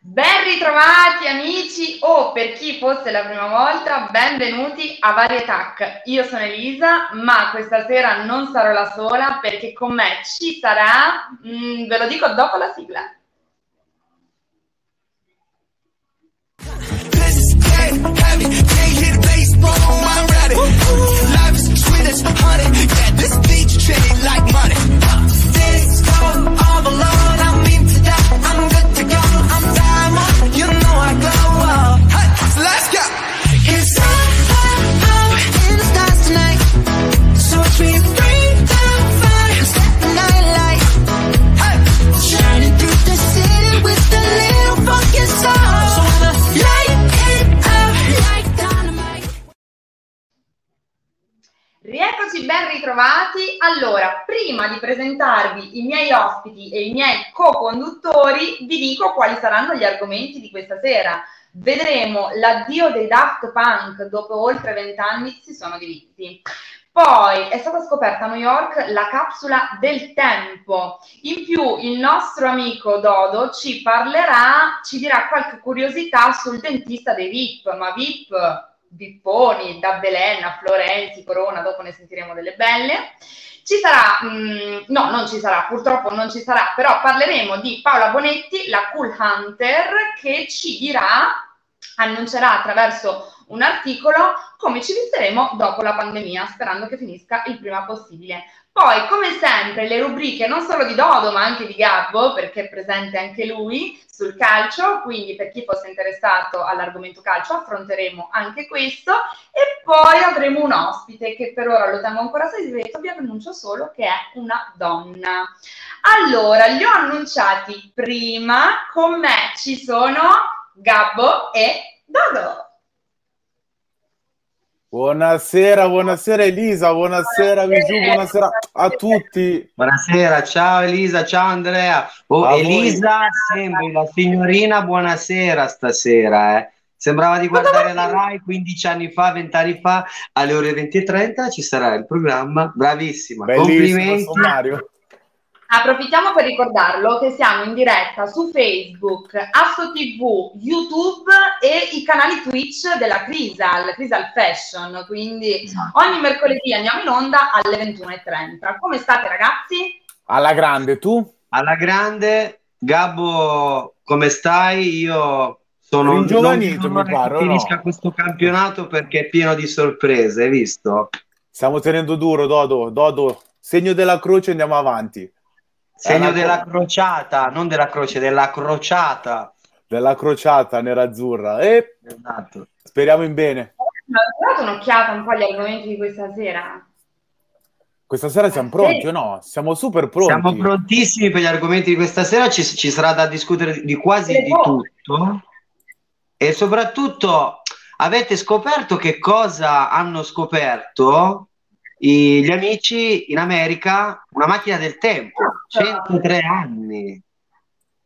Ben ritrovati amici o per chi fosse la prima volta, benvenuti a Varietac. Io sono Elisa, ma questa sera non sarò la sola perché con me ci sarà, mh, ve lo dico dopo la sigla. all ritrovati. Allora, prima di presentarvi i miei ospiti e i miei co-conduttori, vi dico quali saranno gli argomenti di questa sera. Vedremo l'addio dei Daft Punk dopo oltre vent'anni si sono divisi. Poi è stata scoperta a New York la capsula del tempo. In più il nostro amico Dodo ci parlerà, ci dirà qualche curiosità sul dentista dei VIP, ma VIP Vipponi, da Belen a Florenzi, Corona, dopo ne sentiremo delle belle. Ci sarà, mh, no, non ci sarà, purtroppo non ci sarà, però parleremo di Paola Bonetti, la Cool Hunter, che ci dirà, annuncerà attraverso un articolo come ci visteremo dopo la pandemia, sperando che finisca il prima possibile. Poi, come sempre, le rubriche non solo di Dodo, ma anche di Gabbo, perché è presente anche lui sul calcio, quindi per chi fosse interessato all'argomento calcio affronteremo anche questo e poi avremo un ospite che per ora lo tengo ancora segreto, vi annuncio solo che è una donna. Allora, li ho annunciati prima, con me ci sono Gabbo e Dodo. Buonasera, buonasera Elisa, buonasera Vigiù, buonasera a tutti. Buonasera, ciao Elisa, ciao Andrea. Oh. Elisa, sembri la signorina buonasera stasera, eh. Sembrava di guardare la Rai 15 anni fa, 20 anni fa, alle ore 20.30 ci sarà il programma. Bravissima, Bellissimo complimenti. sommario. Approfittiamo per ricordarlo che siamo in diretta su Facebook, Asso TV, YouTube e i canali Twitch della Crisal, Crisal Fashion, quindi ogni mercoledì andiamo in onda alle 21.30. Come state ragazzi? Alla grande, tu? Alla grande, Gabbo, come stai? Io sono Ringiovanito, non mi pare, che o no? finisca questo campionato perché è pieno di sorprese, hai visto? Stiamo tenendo duro, Dodo. Dodo, segno della croce, andiamo avanti. Segno una della crociata, non della croce, della crociata. Della crociata nerazzurra. E Esatto. speriamo in bene. Ho dato un'occhiata un po' agli argomenti di questa sera. Questa sera siamo pronti sì. o no? Siamo super pronti. Siamo prontissimi per gli argomenti di questa sera, ci, ci sarà da discutere di quasi di tutto e soprattutto avete scoperto che cosa hanno scoperto i- gli amici in America? Una macchina del tempo, 103 anni.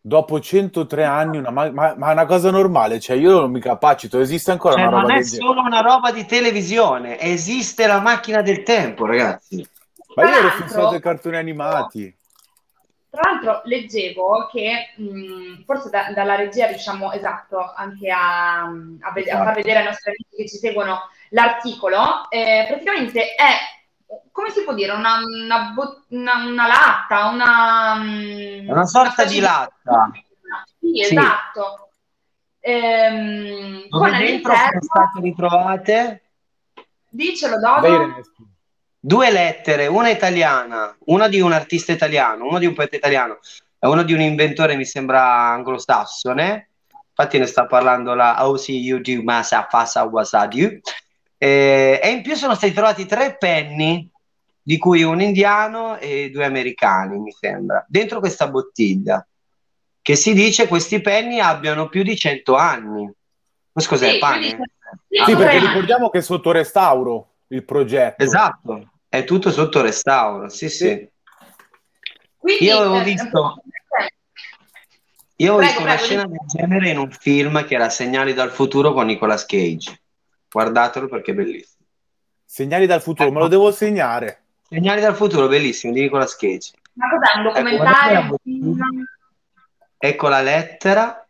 Dopo 103 anni, una ma, ma- ma è una cosa normale, cioè io non mi capacito, esiste ancora Cioè, una roba non è del genere. solo una roba di televisione, esiste la macchina del tempo, ragazzi. Ma io ero Tra l'altro- fissato ai cartoni animati. Tra l'altro leggevo che mh, forse da- dalla regia riusciamo esatto anche a, a ved- a far Esatto. vedere ai nostri amici che ci seguono l'articolo. eh, praticamente è come si può dire una, una, una- una latta, una, Una sorta di latta. Sì, Sì. esatto. Ehm, Dove dentro sono state ritrovate dicelo Dodo, due lettere, una italiana, una di un artista italiano, uno di un poeta italiano e uno di un inventore, mi sembra anglosassone. Infatti ne sta parlando la OCUD Masa Fasa Wasadiu. E, e in più sono stati trovati tre penny, di cui un indiano e due americani, mi sembra, dentro questa bottiglia. Che si dice questi penny abbiano più di 100 anni. Questo cos'è? Sì, pane? Sì, perché Sì, ricordiamo che è sotto restauro il progetto. Esatto, è tutto sotto restauro. Sì, sì. quindi, Io avevo eh, visto- Io ho Prego, visto una prego, scena del genere in un film che era Segnali dal futuro con Nicolas Cage. Guardatelo perché è bellissimo. Segnali dal futuro, ecco. me lo ecco. devo segnare. Segnali dal futuro, bellissimo, di Nicola Cage. Ma cos'è un ecco, documentario? Ecco la lettera.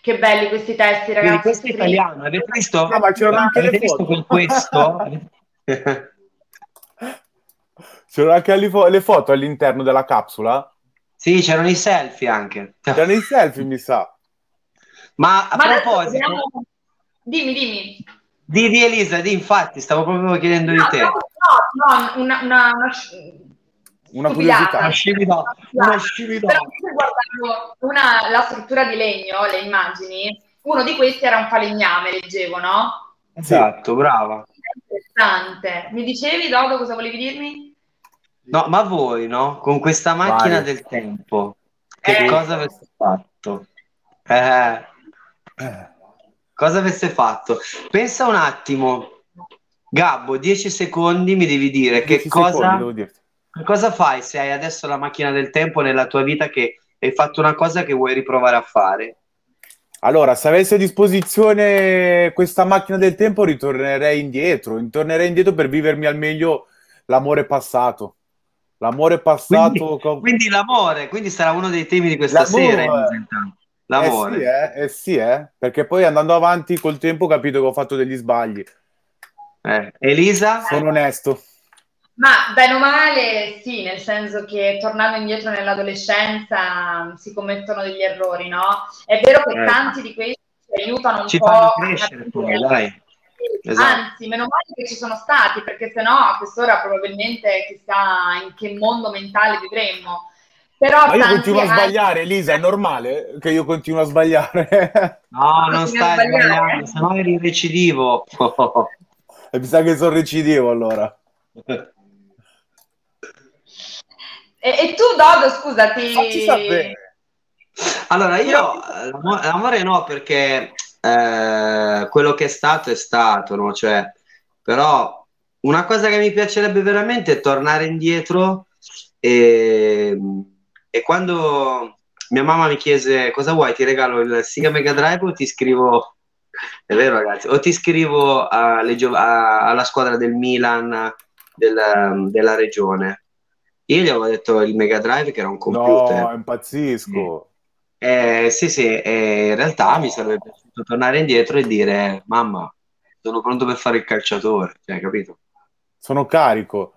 Che belli questi testi, ragazzi. Questo è italiano, avete visto? No, ma c'erano anche avete le foto. con questo? c'erano anche le foto all'interno della capsula? Sì, c'erano i selfie anche. C'erano i selfie, mi sa. Ma a Ma proposito, dobbiamo- Dimmi, dimmi. di, di Elisa, di infatti, stavo proprio chiedendo di No, te. no, no, una, una, una, Una curiosità. Una scimità, una mentre guardavo una- la struttura di legno, le immagini, uno di questi era un falegname, leggevo, no? Esatto, brava. Interessante. Mi dicevi, Dodo, cosa volevi dirmi? No, ma voi, no? Con questa macchina Vai. del tempo, che Eh. cosa aveste fatto? Eh, Eh, cosa aveste fatto? Pensa un attimo. Gabbo, 10 secondi mi devi dire che 10 cosa, devo cosa fai se hai adesso la macchina del tempo nella tua vita che hai fatto una cosa che vuoi riprovare a fare? Allora, se avessi a disposizione questa macchina del tempo, ritornerei indietro. Tornerei indietro per vivermi al meglio l'amore passato. L'amore passato. Quindi, con- quindi l'amore, quindi sarà uno dei temi di questa L'amore. sera. L'amore. Eh sì, eh, eh sì, eh. Perché poi andando avanti col tempo ho capito che ho fatto degli sbagli. Eh, Elisa? Sono onesto. Ma bene o male, sì, nel senso che tornando indietro nell'adolescenza si commettono degli errori, no? È vero che Eh. tanti di questi ci aiutano un Ci po' fanno a crescere poi, dai. Sì, Esatto. Anzi, meno male che ci sono stati, perché sennò a quest'ora probabilmente chissà in che mondo mentale vivremmo. Però Ma io continuo a sbagliare, Elisa, è normale che io continuo a sbagliare? No, non stai sbagliare. sbagliando, se no eri recidivo. e mi sa che sono recidivo allora. E, e tu, Dodo, scusati. Facci sapere. Allora, io eh, l'amo- l'amore no, perché eh, quello che è stato è stato, no? Cioè, però una cosa che mi piacerebbe veramente è tornare indietro e, e quando mia mamma mi chiese cosa vuoi, ti regalo il Sega Mega Drive o ti scrivo, è vero ragazzi, o ti scrivo gio- a- alla squadra del Milan del- della regione. Io gli avevo detto il Mega Drive che era un computer. No, impazzisco. Eh, sì, sì, e in realtà mi sarebbe piaciuto tornare indietro e dire, mamma, sono pronto per fare il calciatore, cioè, capito? Sono carico.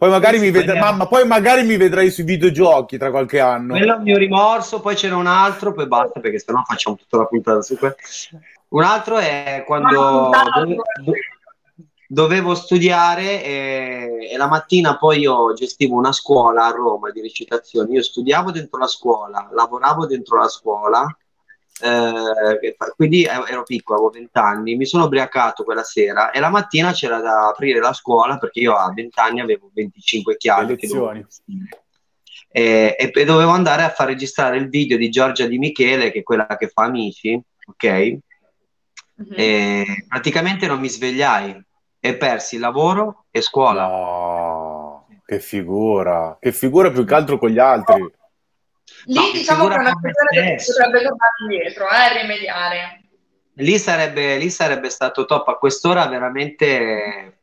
Poi magari Sì, mi vedrai, mamma, poi magari mi vedrai sui videogiochi tra qualche anno. Quello è il mio rimorso, poi c'era un altro, poi basta perché sennò facciamo tutta la puntata su quello. Un altro è quando Una puntata dove- su- do- dovevo studiare e, e la mattina poi io gestivo una scuola a Roma di recitazione. Io studiavo dentro la scuola, lavoravo dentro la scuola, eh, quindi ero piccolo, avevo 20 anni. Mi sono ubriacato quella sera e la mattina c'era da aprire la scuola perché io a 20 anni avevo 25 chiavi. Che dovevo. E, e- e dovevo andare a far registrare il video di Giorgia Di Michele, che è quella che fa Amici, ok? Mhm. E praticamente non mi svegliai e persi lavoro e scuola. No, che figura. Che figura più che altro con gli altri. Lì No, diciamo che è una persona che potrebbe tornare indietro, eh, rimediare. Lì sarebbe, lì sarebbe stato top. A quest'ora veramente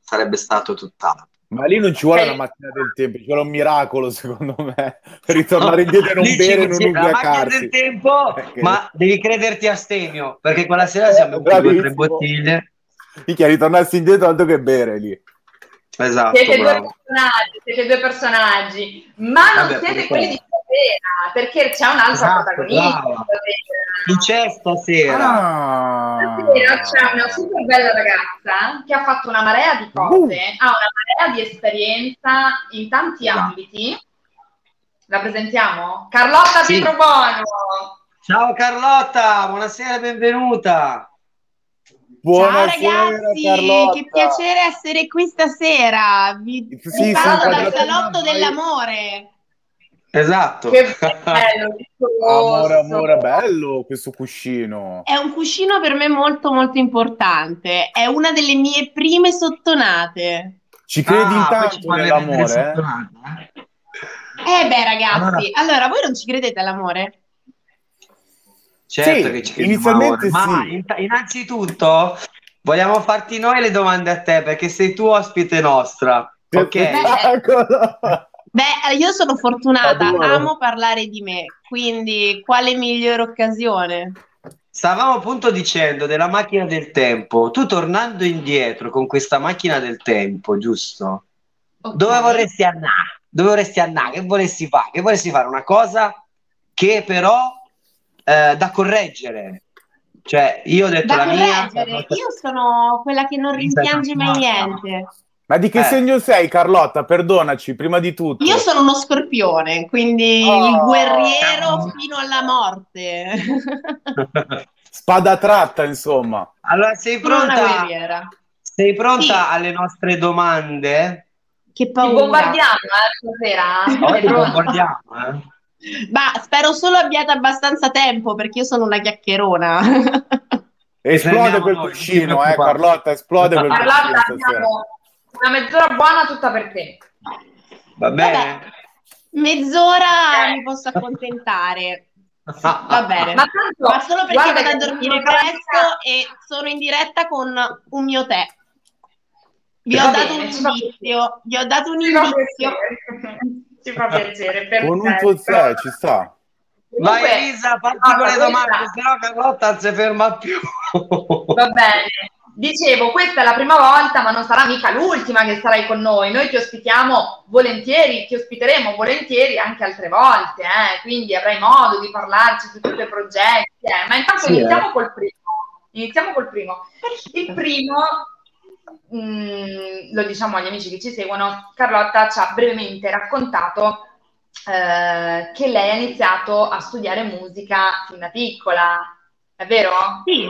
sarebbe stato tutt'altro. Ma lì non ci vuole Eh. una macchina del tempo, ci vuole un miracolo, secondo me, per ritornare indietro e non Lì bere ci- non sì, la macchina ubriacarsi. del tempo, ma devi crederti astemio, perché quella sera siamo bevuti due tre bottiglie. Minchia, ritornarsi indietro altro che bere lì. Esatto, Siete due personaggi, siete due personaggi, ma non Vabbè, siete quelli di stasera, perché c'è un'altra Esatto, protagonista. brava. Chi c'è stasera? Ah. Stasera c'è una super bella ragazza che ha fatto una marea di cose, Uh. ha una marea di esperienza in tanti Esatto. ambiti. La presentiamo? Carlotta Sì. Pietrobono. Ciao Carlotta, buonasera e benvenuta. Buonasera, Ciao ragazzi, Carlotta. che piacere essere qui stasera. Vi, Sì, vi parlo dal salotto dell'amore. Esatto. Che bello, Amore, amore, bello questo cuscino. È un cuscino per me molto molto importante. È una delle mie prime sottonate. Ci credi Ah, vedere nell'amore, eh? eh? Eh beh ragazzi, allora voi non ci credete all'amore? Certo Sì, che ci crediamo inizialmente amore. Ma sì. in- innanzitutto vogliamo farti noi le domande a te perché sei tu ospite nostra. Ok? Eccolo. Beh, io sono fortunata, amo parlare di me, quindi quale migliore occasione? stavamo appunto dicendo della macchina del tempo. Tu tornando indietro con questa macchina del tempo, giusto? Ok. Dove vorresti andare? Dove vorresti andare? Che vorresti fare? Che vorresti fare? Una cosa che però eh, da correggere. Cioè, io ho detto Da la mia. correggere, io sono quella che non rimpiange mai niente. Ma di che Eh. segno sei, Carlotta? Perdonaci, prima di tutto. Io sono uno scorpione, quindi Oh. il guerriero fino alla morte. Spada tratta, insomma. Allora, sei pronta? Sei pronta Sì. alle nostre domande? Che Ti paura. bombardiamo eh, stasera? Oggi bombardiamo, eh? Ma spero solo abbiate abbastanza tempo perché io sono una chiacchierona. Esplode quel cuscino, ti eh. Carlotta, esplode quel Carlotta, cuscino stasera. abbiamo una mezz'ora buona tutta per te. Va bene? Mezz'ora Eh. mi posso accontentare. Va bene. Ma tanto, Ma solo perché vado a dormire presto e sono in diretta con un mio tè. Vi ho bene, dato un indizio, vi ho dato un Ci fa indizio. piacere. Ci fa piacere. Con un tuo tè, ci sta. Vai Elisa, allora, con le domande, questa- sennò Carlotta non si ferma più. Va bene. Dicevo, questa è la prima volta, ma non sarà mica l'ultima che sarai con noi. Noi ti ospitiamo volentieri, ti ospiteremo volentieri anche altre volte, eh? quindi avrai modo di parlarci su tutti i progetti. eh. Ma intanto Sì, iniziamo eh. col primo. Iniziamo col primo. Il primo, mm, lo diciamo agli amici che ci seguono, Carlotta ci ha brevemente raccontato eh, che lei ha iniziato a studiare musica fin da piccola. È vero? Sì,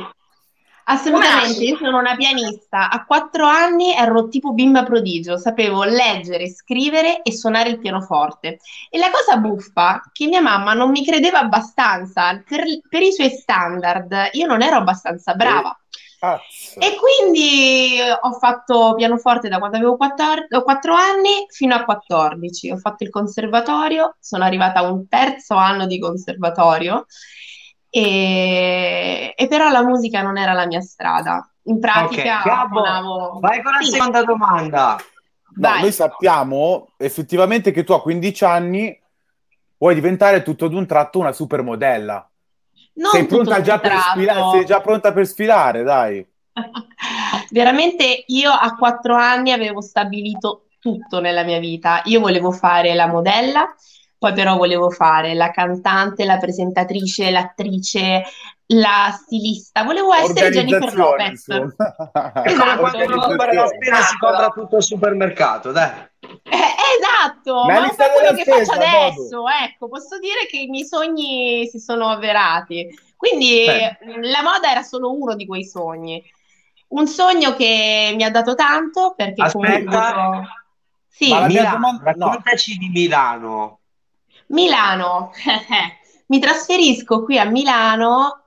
assolutamente. Io sono una pianista. A quattro anni ero tipo bimba prodigio, sapevo leggere, scrivere e suonare il pianoforte. E la cosa buffa, che mia mamma non mi credeva abbastanza. Per, per i suoi standard, io non ero abbastanza brava. Cazzo. E quindi eh, ho fatto pianoforte da quando avevo 14 4 anni fino a 14. Ho fatto il conservatorio, sono arrivata a un terzo anno di conservatorio, e, e però la musica non era la mia strada. In pratica Ok, Gabbo, suonavo... vai con la Sì, seconda domanda. No, noi sappiamo effettivamente che tu a 15 anni vuoi diventare tutto d'un tratto una supermodella. Non sei pronta già per sfilare? Sei già pronta per sfilare, dai. Veramente io a quattro anni avevo stabilito tutto nella mia vita. Io volevo fare la modella, poi però volevo fare la cantante, la presentatrice, l'attrice, la stilista. Volevo essere Jennifer Lopez. come quando la spesa si compra tutto il supermercato, dai. Eh, esatto, Ma ma po' quello che faccio spesa, adesso, ecco, posso dire che i miei sogni si sono avverati. Quindi Beh. la moda era solo uno di quei sogni. Un sogno che mi ha dato tanto perché Aspetta. comunque... Sì, Ma la mia Milano, domanda- no. raccontaci di Milano. Milano. Mi trasferisco qui a Milano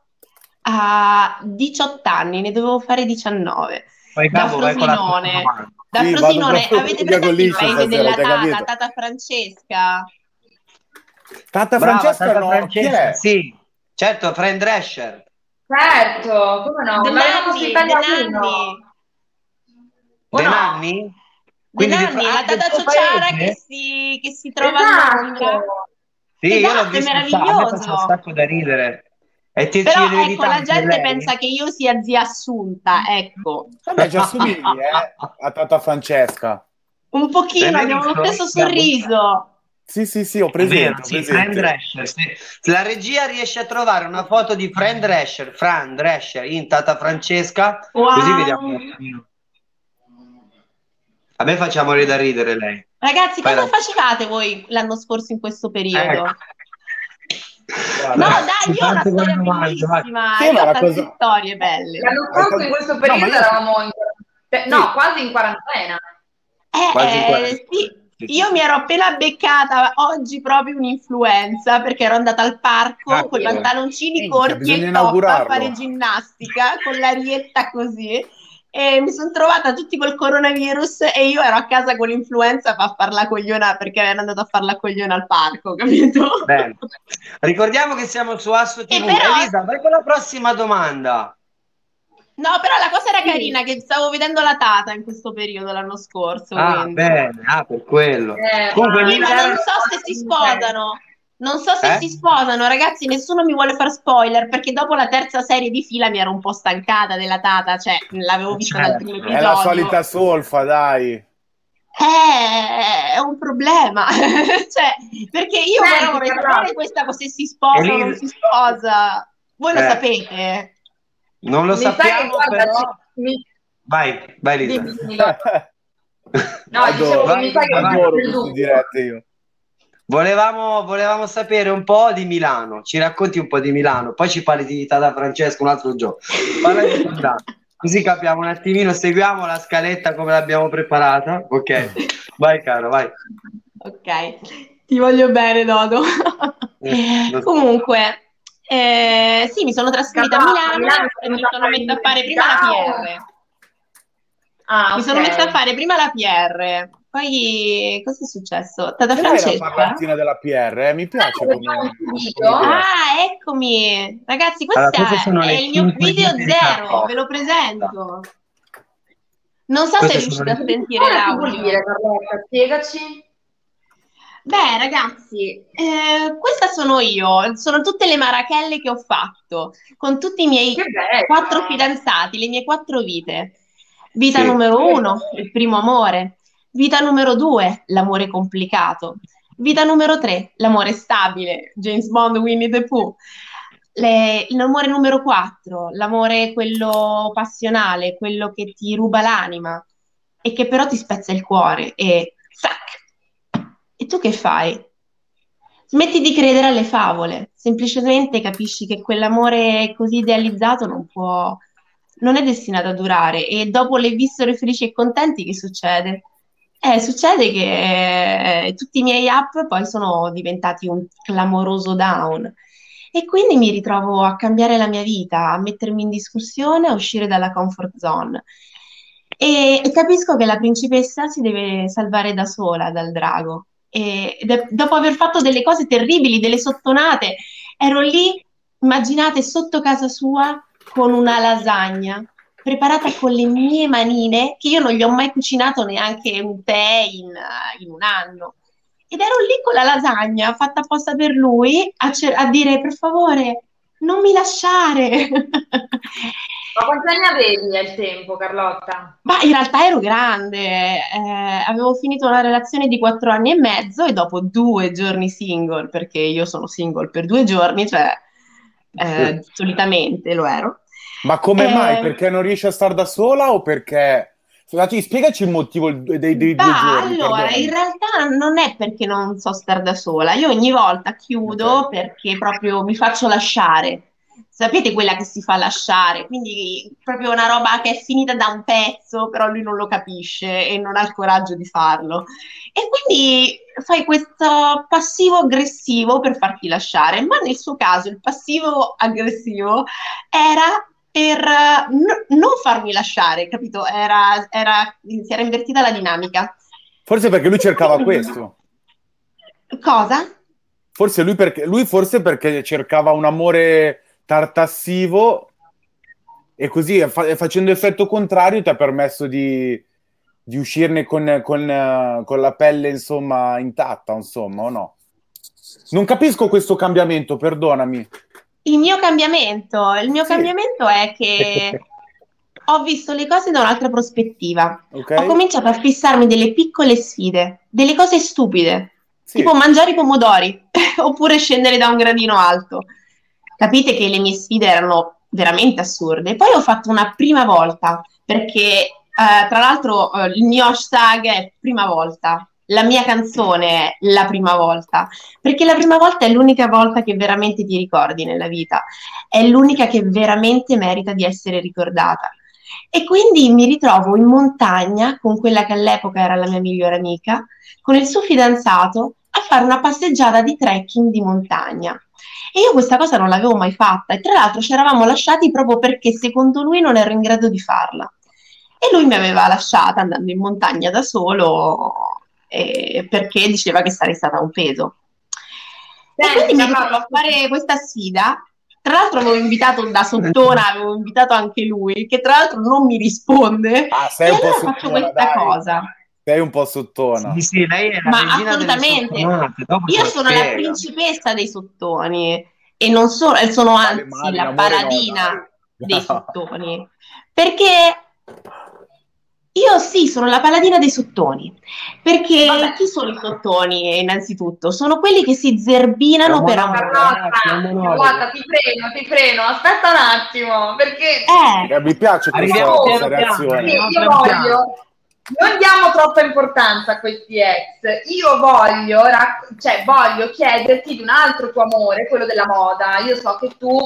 a 18 anni, ne dovevo fare 19. Poi Da Gabbo, vai con la Frosinone. Da Sì, Frosinone, avete presente il paese stasera, della Tata? Tata Francesca? Tata Brava, Francesca Tata no, Francesca? Sì, certo, Fran Drescher. Certo, come no? Ma era Nanni, italiano. Nanni. No? Nanni? De Quindi di- Nanni, la Tata Ciociara che si, che si trova a Londra. Esatto. Sì, io Esatto, l'ho è visto, me meraviglioso. un sacco da ridere. E ti ci Però vedevi ecco, la gente lei? pensa che io sia zia Assunta, ecco. Vabbè, ci assomigli, eh, a Tata Francesca. Un pochino, abbiamo lo stesso sorriso. Sì, sì, sì, ho vero, presente, ho sì. Drescher, sì. Se la regia riesce a trovare una foto di Fran Drescher, Fran Drescher in Tata Francesca, Wow. così vediamo. A me faccia morire da ridere lei. Ragazzi, Fai cosa la- facevate voi l'anno scorso in questo periodo? Ecco. No, dai, io ho una storia bellissima. Sì, Io ho tante cosa- storie belle. L'anno scorso in questo periodo No, ma io- eravamo in quarantena, no, quasi in quarantena. Eh, Quasi in eh, sì, io mi ero appena beccata oggi proprio un'influenza perché ero andata al parco Ah, con i sì. pantaloncini corti e top a fare ginnastica con l'arietta così. E mi sono trovata tutti col coronavirus e io ero a casa con l'influenza a far la cogliona perché ero andata a fare la cogliona al parco, capito? Bene. Ricordiamo che siamo su Asso TV. però- Elisa, vai con la prossima domanda. No, però la cosa era Sì. carina che stavo vedendo la Tata in questo periodo l'anno scorso. Ah, quindi. bene, ah, per quello. Eh, Comunque, ma- non so se si sposano. Non so se Eh? si sposano, ragazzi, nessuno mi vuole far spoiler perché dopo la terza serie di fila mi ero un po' stancata della Tata, cioè l'avevo vista dal Certo, primo È la episodio. solita solfa, dai. Eh, è un problema, cioè, perché io Senti, però vorrei però- sapere questa se si sposa o Elisa- non si sposa. Voi lo Eh. sapete? Non lo Mi sappiamo, guarda, però... ci- mi- Vai, vai Lisa. dimmi, dimmi, No, Adoro, dicevo che mi sa che vai, adoro dubbio. dirette io. Volevamo, volevamo sapere un po' di Milano, ci racconti un po' di Milano, poi ci parli di Tata Francesco un altro giorno. Parla di Milano, così capiamo un attimino, seguiamo la scaletta come l'abbiamo preparata. Ok, vai caro, vai. Ok, ti voglio bene, Dodo. Eh. Comunque, eh, sì, mi sono trasferita a Capà, Milano Milano e mi sei sono messa a fare prima la PR. Ah, Mi sono messa a fare prima la PR, poi cosa è successo? Tata Ce l'hai la Francesca? parlantina della PR, eh? mi piace Ah, come. Ah, eccomi! Ragazzi, Allora, questo sono è le il mio video zero, ve lo presento. Non so Queste se riuscite a le- sentire Cosa vuol l'audio. dire, Carlotta? Spiegaci. Beh, ragazzi, eh, questa sono io, sono tutte le marachelle che ho fatto, con tutti i miei quattro fidanzati, le mie quattro vite. Vita Sì. numero uno, il primo amore. Vita numero due, l'amore complicato. Vita numero tre, l'amore stabile, James Bond, Winnie the Pooh. Le- l'amore numero quattro, l'amore quello passionale, quello che ti ruba l'anima e che però ti spezza il cuore e zac! E tu che fai? Smetti di credere alle favole, semplicemente capisci che quell'amore così idealizzato non può, non è destinato a durare e dopo le vissero felici e contenti, che succede? Eh, succede che eh, tutti i miei app poi sono diventati un clamoroso down e quindi mi ritrovo a cambiare la mia vita, a mettermi in discussione, a uscire dalla comfort zone. E, e capisco che la principessa si deve salvare da sola dal drago. E, è- dopo aver fatto delle cose terribili, delle sottonate, ero lì, immaginate, sotto casa sua con una lasagna preparata con le mie manine, che io non gli ho mai cucinato neanche un tè in, in un anno. Ed ero lì con la lasagna fatta apposta per lui a, cer- a dire per favore, non mi lasciare. Ma quanti anni avevi al tempo, Carlotta? Ma in realtà ero grande, eh, avevo finito una relazione di quattro anni e mezzo e dopo due giorni single, perché io sono single per due giorni, cioè eh, solitamente lo ero. Ma come Eh, mai? Perché non riesci a stare da sola o perché... Scusate, spiegaci il motivo dei, dei, due Ma giorni. allora, perdonami. in realtà non è perché non so stare da sola, io ogni volta chiudo Ok. perché proprio mi faccio lasciare. Sapete quella che si fa lasciare, quindi proprio una roba che è finita da un pezzo, però lui non lo capisce e non ha il coraggio di farlo. E quindi fai questo passivo aggressivo per farti lasciare, ma nel suo caso il passivo aggressivo era per eh, no- non farmi lasciare, capito? Era, era- si era invertita la dinamica. Forse perché lui cercava questo. Cosa? Forse lui, perché, lui forse perché cercava un amore tartassivo e così fa- facendo effetto contrario ti ha permesso di, di uscirne con, con, eh, con la pelle insomma intatta, insomma, o no? Non capisco questo cambiamento, perdonami. Il mio cambiamento, il mio Sì. cambiamento è che ho visto le cose da un'altra prospettiva. Ok? Ho cominciato a fissarmi delle piccole sfide, delle cose stupide, Sì. tipo mangiare i pomodori oppure scendere da un gradino alto. Capite che le mie sfide erano veramente assurde. Poi ho fatto una prima volta, perché eh, tra l'altro eh, il mio hashtag è prima volta, la mia canzone la prima volta, perché la prima volta è l'unica volta che veramente ti ricordi nella vita, è l'unica che veramente merita di essere ricordata. E quindi mi ritrovo in montagna con quella che all'epoca era la mia migliore amica, con il suo fidanzato, a fare una passeggiata di trekking di montagna. E io questa cosa non l'avevo mai fatta e tra l'altro ci eravamo lasciati proprio perché secondo lui non ero in grado di farla. E lui mi aveva lasciata andando in montagna da solo eh, perché diceva che sarei stata un peso. E Senti, quindi mi ritrovo a fare questa sfida. Tra l'altro avevo invitato da sottona, avevo invitato anche lui, che tra l'altro non mi risponde. Ah, sei E un po' allora faccio sottona, questa dai. cosa. Sei un po' sottona. Sì, sì, lei è la Ma assolutamente. Io sono la principessa dei sottoni e non sono, e sono anzi male, la amore, paladina no, dai. dei sottoni. Perché io sì, sono la paladina dei sottoni. Perché Vabbè. chi sono i sottoni, innanzitutto? Sono quelli che si zerbinano per amore. Carlotta, guarda, ti freno, ti freno, aspetta un attimo, perché Eh, Eh, mi piace questa, reazione. Sì, io voglio, non diamo troppa importanza a questi ex. Io voglio, rac- cioè, voglio chiederti di un altro tuo amore, quello della moda. Io so che tu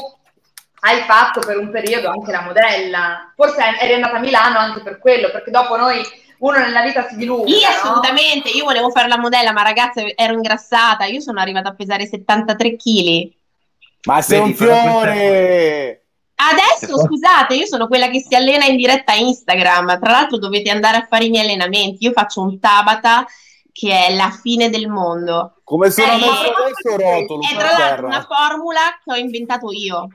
hai fatto per un periodo anche la modella. Forse eri andata a Milano anche per quello, perché dopo noi uno nella vita si dilunga. Io no? assolutamente, io volevo fare la modella, ma ragazza ero ingrassata, io sono arrivata a pesare 73 kg. Ma sei Vedi, un fiore! Adesso, scusate, io sono quella che si allena in diretta a Instagram. Tra l'altro dovete andare a fare i miei allenamenti. Io faccio un Tabata che è la fine del mondo. Come sono Eh, messo adesso rotolo È per tra l'altro una formula che ho inventato io.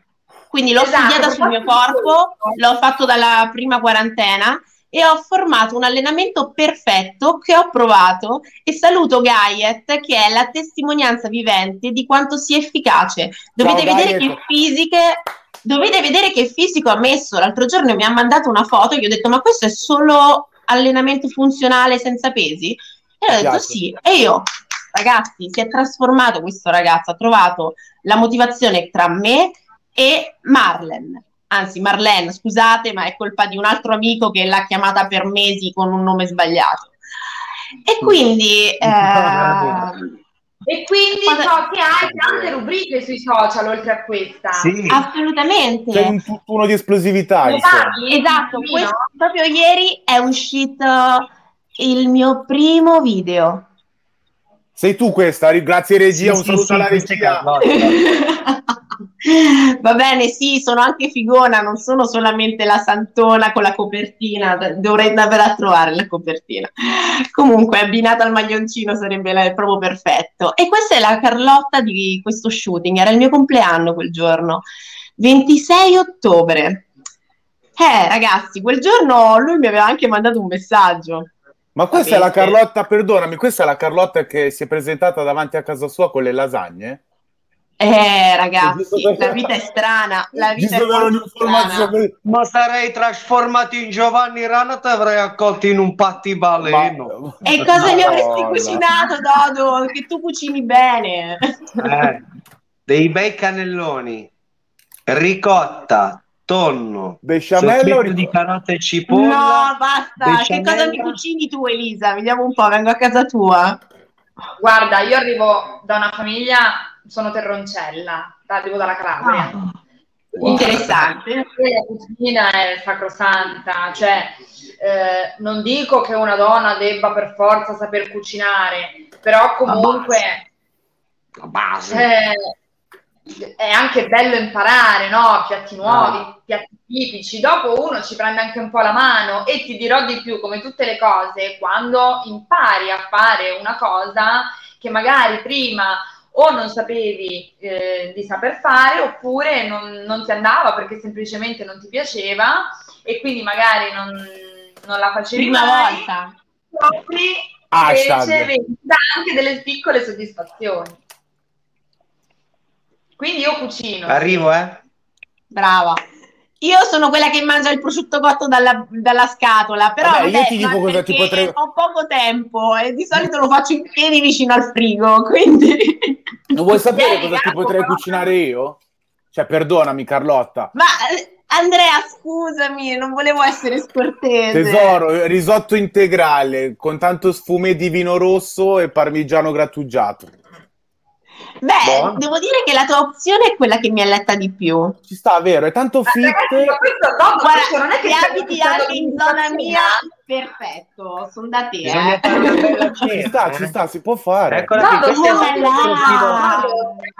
Quindi l'ho Esatto, studiata sul mio corpo, l'ho fatto dalla prima quarantena e ho formato un allenamento perfetto che ho provato e saluto Gaiet che è la testimonianza vivente di quanto sia efficace. Dovete Ciao, vedere Gaiet. che fisiche Dovete vedere che fisico ha messo. L'altro giorno mi ha mandato una foto e gli ho detto: Ma questo è solo allenamento funzionale senza pesi? E ho detto. Sì. E io, ragazzi, si è trasformato questo ragazzo. Ha trovato la motivazione tra me e Marlen. Anzi, Marlene, scusate, ma è colpa di un altro amico che l'ha chiamata per mesi con un nome sbagliato. E quindi. ehm, E quindi Guarda- so che hai tante rubriche sui social oltre a questa. Sì. assolutamente. Sei un tutt'uno di esplosività? Esatto, questo- proprio ieri è uscito il mio primo video. Sei tu questa, grazie regia, Sì, un sì, saluto sì, alla regia. Va bene, sì, sono anche figona, non sono solamente la santona con la copertina, dovrei andare a trovare la copertina. Comunque, abbinata al maglioncino sarebbe la- proprio perfetto. E questa è la Carlotta di questo shooting, era il mio compleanno quel giorno, 26 ottobre. Eh, ragazzi, quel giorno lui mi aveva anche mandato un messaggio. Ma questa è la. Carlotta, perdonami, questa è la Carlotta che si è presentata davanti a casa sua con le lasagne? Eh, ragazzi, la vita è strana, la vita è strana. Ma sarei trasformato in Giovanni Rana e avrei accolto in un pattibaleno. E cosa mi avresti cucinato, Dodo? Che tu cucini bene. Eh, dei bei cannelloni, ricotta, tonno, Besciamella o soffritto ric- di carote e cipolla. No, basta. Che cosa mi cucini tu, Elisa? Vediamo un po', vengo a casa tua. Guarda, io arrivo da una famiglia, sono terroncella, arrivo dalla Calabria. Wow. Interessante. La cucina è sacrosanta, cioè eh, non dico che una donna debba per forza saper cucinare, però comunque La base. eh, è anche bello imparare, no? Piatti nuovi, Ah. piatti tipici. Dopo uno ci prende anche un po' la mano e ti dirò di più, come tutte le cose, quando impari a fare una cosa che magari prima o non sapevi eh, di saper fare oppure non, non ti andava perché semplicemente non ti piaceva e quindi magari non, non la facevi Prima mai, volta. scopri dà anche delle piccole soddisfazioni. Quindi io cucino. Arrivo, eh? Brava. Io sono quella che mangia il prosciutto cotto dalla, dalla scatola, però Vabbè, io ti dico cosa ti potrei- ho poco tempo e di solito lo faccio in piedi vicino al frigo, quindi... Non vuoi sapere cosa ti potrei cucinare io? Cioè, perdonami, Carlotta. Ma eh, Andrea, scusami, non volevo essere scortese. Tesoro, risotto integrale con tanto sfume di vino rosso e parmigiano grattugiato. Beh, Buono. devo dire che la tua opzione è quella che mi alletta di più. Ci sta, vero? È tanto Ma fit. ragazzi, ma questo dopo, questo non Guarda, è che se abiti anche in zona mia, eh. Perfetto, sono da te. Eh. fare Ci sta, eh. ci sta, si può fare. Eccola No, qui, questo è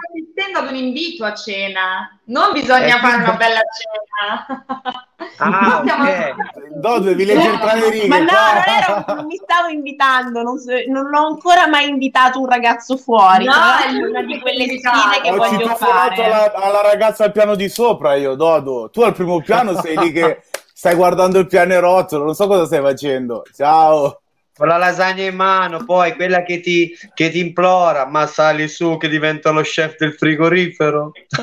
assistendo ad un invito a cena. Non bisogna Eh, fare una bella cena. Ah, Stiamo- ok. No, devi leggere tra le righe. Ma no, non, ero- non mi stavo invitando, non, so- non ho ancora mai invitato un ragazzo fuori. No, è una di quelle sfide che. Ho voglio fare. alla, alla ragazza al piano di sopra io, Dodo. Tu al primo piano sei lì che stai guardando il pianerottolo, non so cosa stai facendo. Ciao. con la lasagna in mano, poi quella che ti, che ti implora, ma sali su che diventa lo chef del frigorifero.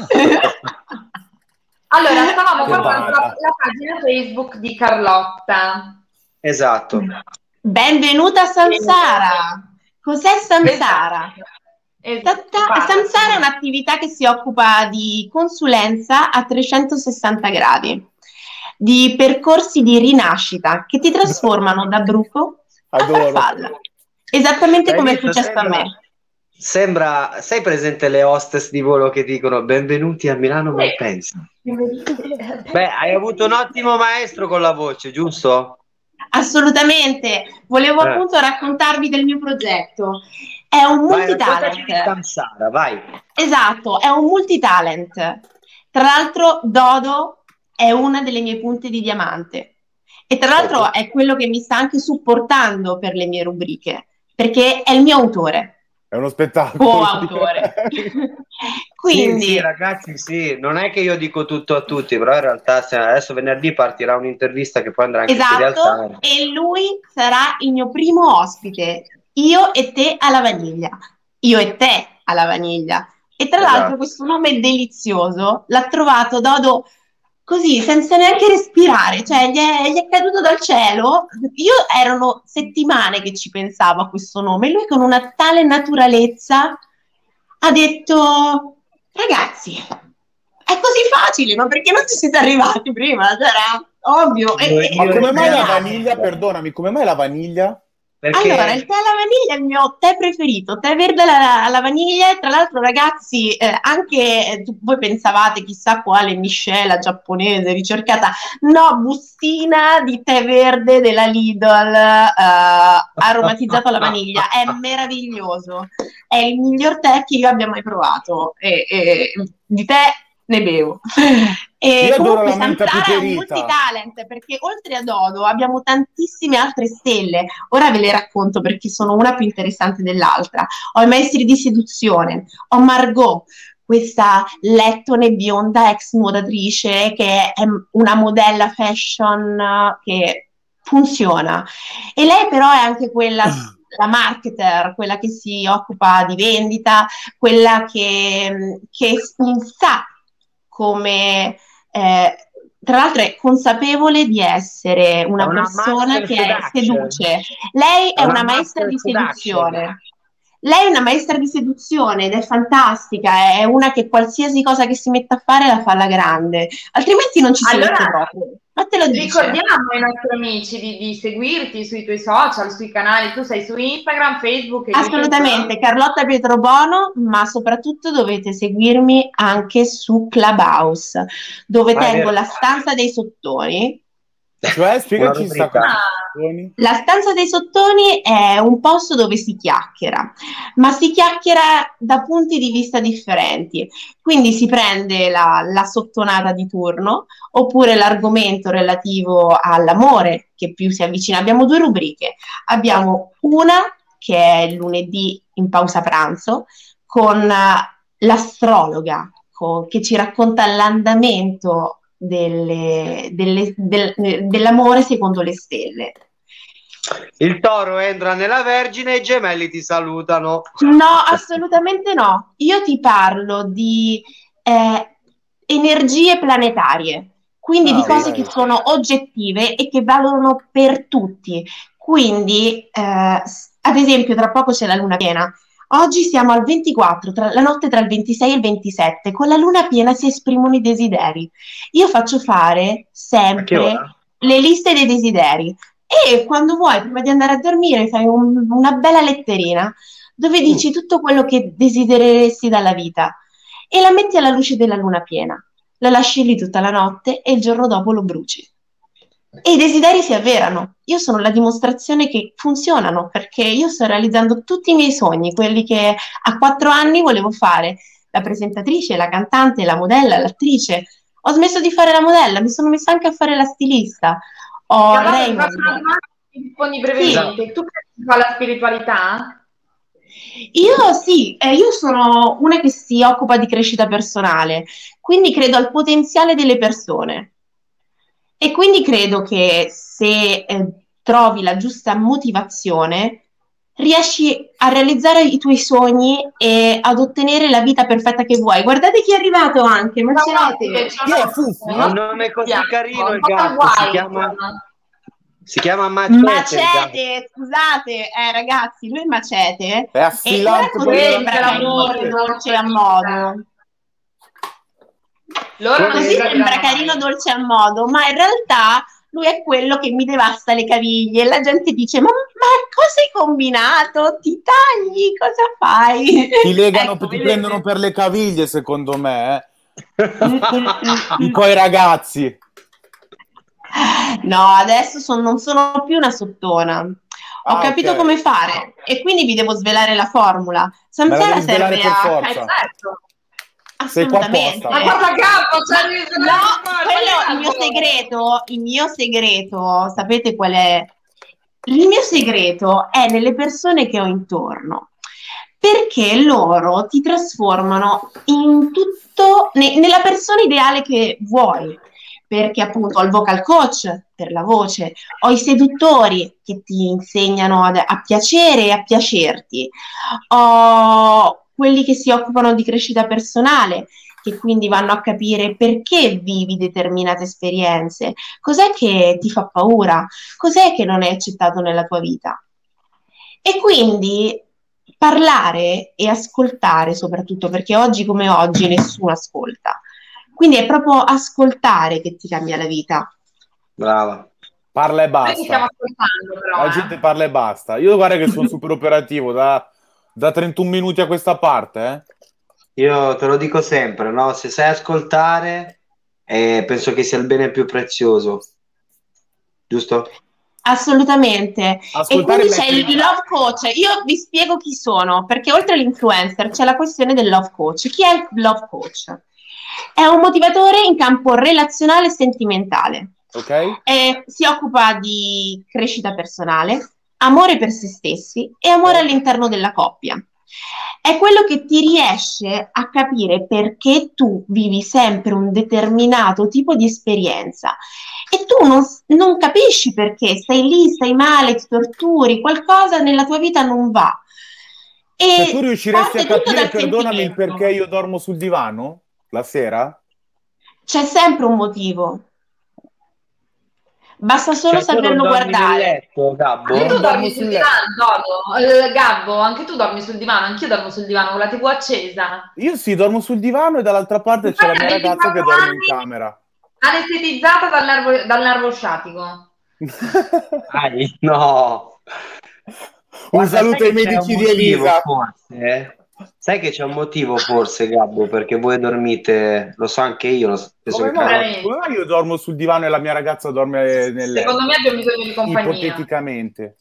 allora, stavamo guardando la, pagina Facebook di Carlotta. Esatto. Benvenuta a Samsara. Cos'è Samsara? Esatto. Ta-ta. Samsara è un'attività che si occupa di consulenza a 360 gradi, di percorsi di rinascita che ti trasformano da bruco a farfalla. Esattamente Hai come è successo a Sembra- me. Sembra, sai presente le hostess di volo che dicono benvenuti a Milano Malpensa? Beh, hai avuto un ottimo maestro con la voce, giusto? Assolutamente, volevo Eh. appunto raccontarvi del mio progetto. È un Vai, multitalent. Samsara, vai. Esatto, è un multitalent. Tra l'altro, Dodo è una delle mie punte di diamante. E tra l'altro è quello che mi sta anche supportando per le mie rubriche, perché è il mio autore, È uno spettacolo. coautore. Quindi, Sì, sì, ragazzi, sì, non è che io dico tutto a tutti, però in realtà se- adesso venerdì partirà un'intervista che poi andrà anche esatto, realtà. e lui sarà il mio primo ospite. Io e te alla vaniglia. Io e te alla vaniglia. E tra Esatto. l'altro questo nome delizioso l'ha trovato Dodo così, senza neanche respirare, cioè gli è, gli è caduto dal cielo. Io erano settimane che ci pensavo a questo nome, e lui con una tale naturalezza ha detto, ragazzi, è così facile, ma perché non ci siete arrivati prima? Cioè, Era ovvio. E- Ma come mai la vaniglia? Perdonami, come mai la vaniglia? Perché Allora, il tè alla vaniglia è il mio tè preferito, tè verde alla, alla vaniglia tra l'altro ragazzi, eh, anche eh, voi pensavate chissà quale miscela giapponese ricercata, no, bustina di tè verde della Lidl eh, aromatizzato alla vaniglia, è meraviglioso, è il miglior tè che io abbia mai provato. E, e di tè ne bevo. E Io comunque Samsara è un multitalent perché oltre a Dodo abbiamo tantissime altre stelle. Ora ve le racconto perché sono una più interessante dell'altra. Ho i maestri di seduzione, ho Margot, questa lettone bionda ex nuotatrice che è una modella fashion eh, che funziona. E lei però è anche quella la marketer, quella che si occupa di vendita, quella che, che sa come eh, tra l'altro è consapevole di essere una, una persona che seduction. seduce. Lei è È una, una maestra di seduction. seduzione. Lei è una maestra di seduzione ed è fantastica, è una che qualsiasi cosa che si mette a fare la fa alla grande, altrimenti non ci si Allora, mette proprio. Ma te lo dice. Ricordiamo ai nostri amici di, di seguirti sui tuoi social, sui canali. Tu sei su Instagram, Facebook e Assolutamente, Carlotta Pietrobono, ma soprattutto dovete seguirmi anche su Clubhouse, dove è tengo vero. la stanza dei sottoni. Cioè, spiegaci sta cosa. La stanza dei sottoni è un posto dove si chiacchiera, ma si chiacchiera da punti di vista differenti. Quindi si prende la, la sottonata di turno oppure l'argomento relativo all'amore che più si avvicina. Abbiamo due rubriche. Abbiamo una che è il lunedì in pausa pranzo con eh, l'astrologa che ci racconta l'andamento delle- delle- del- dell'amore secondo le stelle. il toro entra nella Vergine e i gemelli ti salutano. No, assolutamente no. Io ti parlo di eh, energie planetarie, quindi Ah, di cose ok. che sono oggettive e che valgono per tutti. Quindi, eh, ad esempio, tra poco c'è la luna piena. Oggi siamo al 24, tra- la notte tra il 26 e il 27. Con la luna piena si esprimono i desideri. Io faccio fare sempre le liste dei desideri e quando vuoi, prima di andare a dormire, fai un- una bella letterina dove dici tutto quello che desidereresti dalla vita e la metti alla luce della luna piena. La lasci lì tutta la notte e il giorno dopo lo bruci. E i desideri si avverano. Io sono la dimostrazione che funzionano perché io sto realizzando tutti i miei sogni, quelli che a quattro anni volevo fare, la presentatrice, la cantante, la modella, l'attrice. Ho smesso di fare la modella, mi sono messa anche a fare la stilista. Ho ti Raymond. rispondi brevemente. Tu credi alla spiritualità? Io sì, eh, io sono una che si occupa di crescita personale, quindi credo al potenziale delle persone. E quindi credo che se eh, trovi la giusta motivazione, riesci a realizzare i tuoi sogni e ad ottenere la vita perfetta che vuoi. Guardate chi è arrivato anche, Macete. Chi è Fuffu? Un nome così carino il gatto, si chiama... Si chiama Macete. Macete, scusate, eh, ragazzi, lui è Macete. È affilante e ora sembra carino, dolce a modo. Loro così sembra carino, dolce a modo, ma in realtà lui è quello che mi devasta le caviglie. La gente dice: Ma, ma cosa hai combinato? Ti tagli? Cosa fai? Ti legano, ecco, ti prendono per le caviglie, secondo me. Eh? I tuoi ragazzi. No, adesso son, non sono più una sottona. Ho ah, capito okay. come fare e quindi vi devo svelare la formula. Samsara serve a... Forza. Assolutamente. Ma guarda capo, cioè, no, quello, il mio segreto, il mio segreto, sapete qual è? Il mio segreto è nelle persone che ho intorno, perché loro ti trasformano in tutto, ne, nella persona ideale che vuoi. Perché appunto ho il vocal coach per la voce, ho i seduttori che ti insegnano ad, a piacere e a piacerti, ho quelli che si occupano di crescita personale, che quindi vanno a capire perché vivi determinate esperienze, cos'è che ti fa paura, cos'è che non è accettato nella tua vita. E quindi parlare e ascoltare soprattutto, perché oggi come oggi nessuno ascolta. Quindi è proprio ascoltare che ti cambia la vita. Brava. Parla e basta. Però, la eh. gente parla e basta. Io guarda che sono super operativo da da 31 minuti a questa parte, eh? Io te lo dico sempre, no? Se sai ascoltare, eh, penso che sia il bene più prezioso. Giusto? Assolutamente. Ascoltare e quindi c'è il love coach. Io vi spiego chi sono, perché oltre all'influencer c'è la questione del love coach. Chi è il love coach? È un motivatore in campo relazionale e sentimentale. Ok. E si occupa di crescita personale, amore per se stessi e amore all'interno della coppia. È quello che ti riesce a capire perché tu vivi sempre un determinato tipo di esperienza e tu non, non capisci perché, stai lì, stai male, ti torturi, qualcosa nella tua vita non va. E Se tu riusciresti a capire, perdonami, il perché io dormo sul divano la sera? C'è sempre un motivo. Basta solo cioè, saperlo guardare. Letto, Gabbo? Anche tu dormi sul divano, eh, Gabbo, anche tu dormi sul divano, anch'io dormo sul divano con la TV accesa. Io sì, dormo sul divano e dall'altra parte c'è la mia ragazza che dorme in camera. Anestetizzata dal nervo, dal nervo sciatico. Ai, no. Un saluto ai medici di Elisa. Forse, eh? Sai che c'è un motivo forse, Gabbo, perché voi dormite, lo so anche io, lo stesso come, mai, come mai io dormo sul divano e la mia ragazza dorme nel letto? Secondo me abbiamo bisogno di compagnia. Ipoteticamente.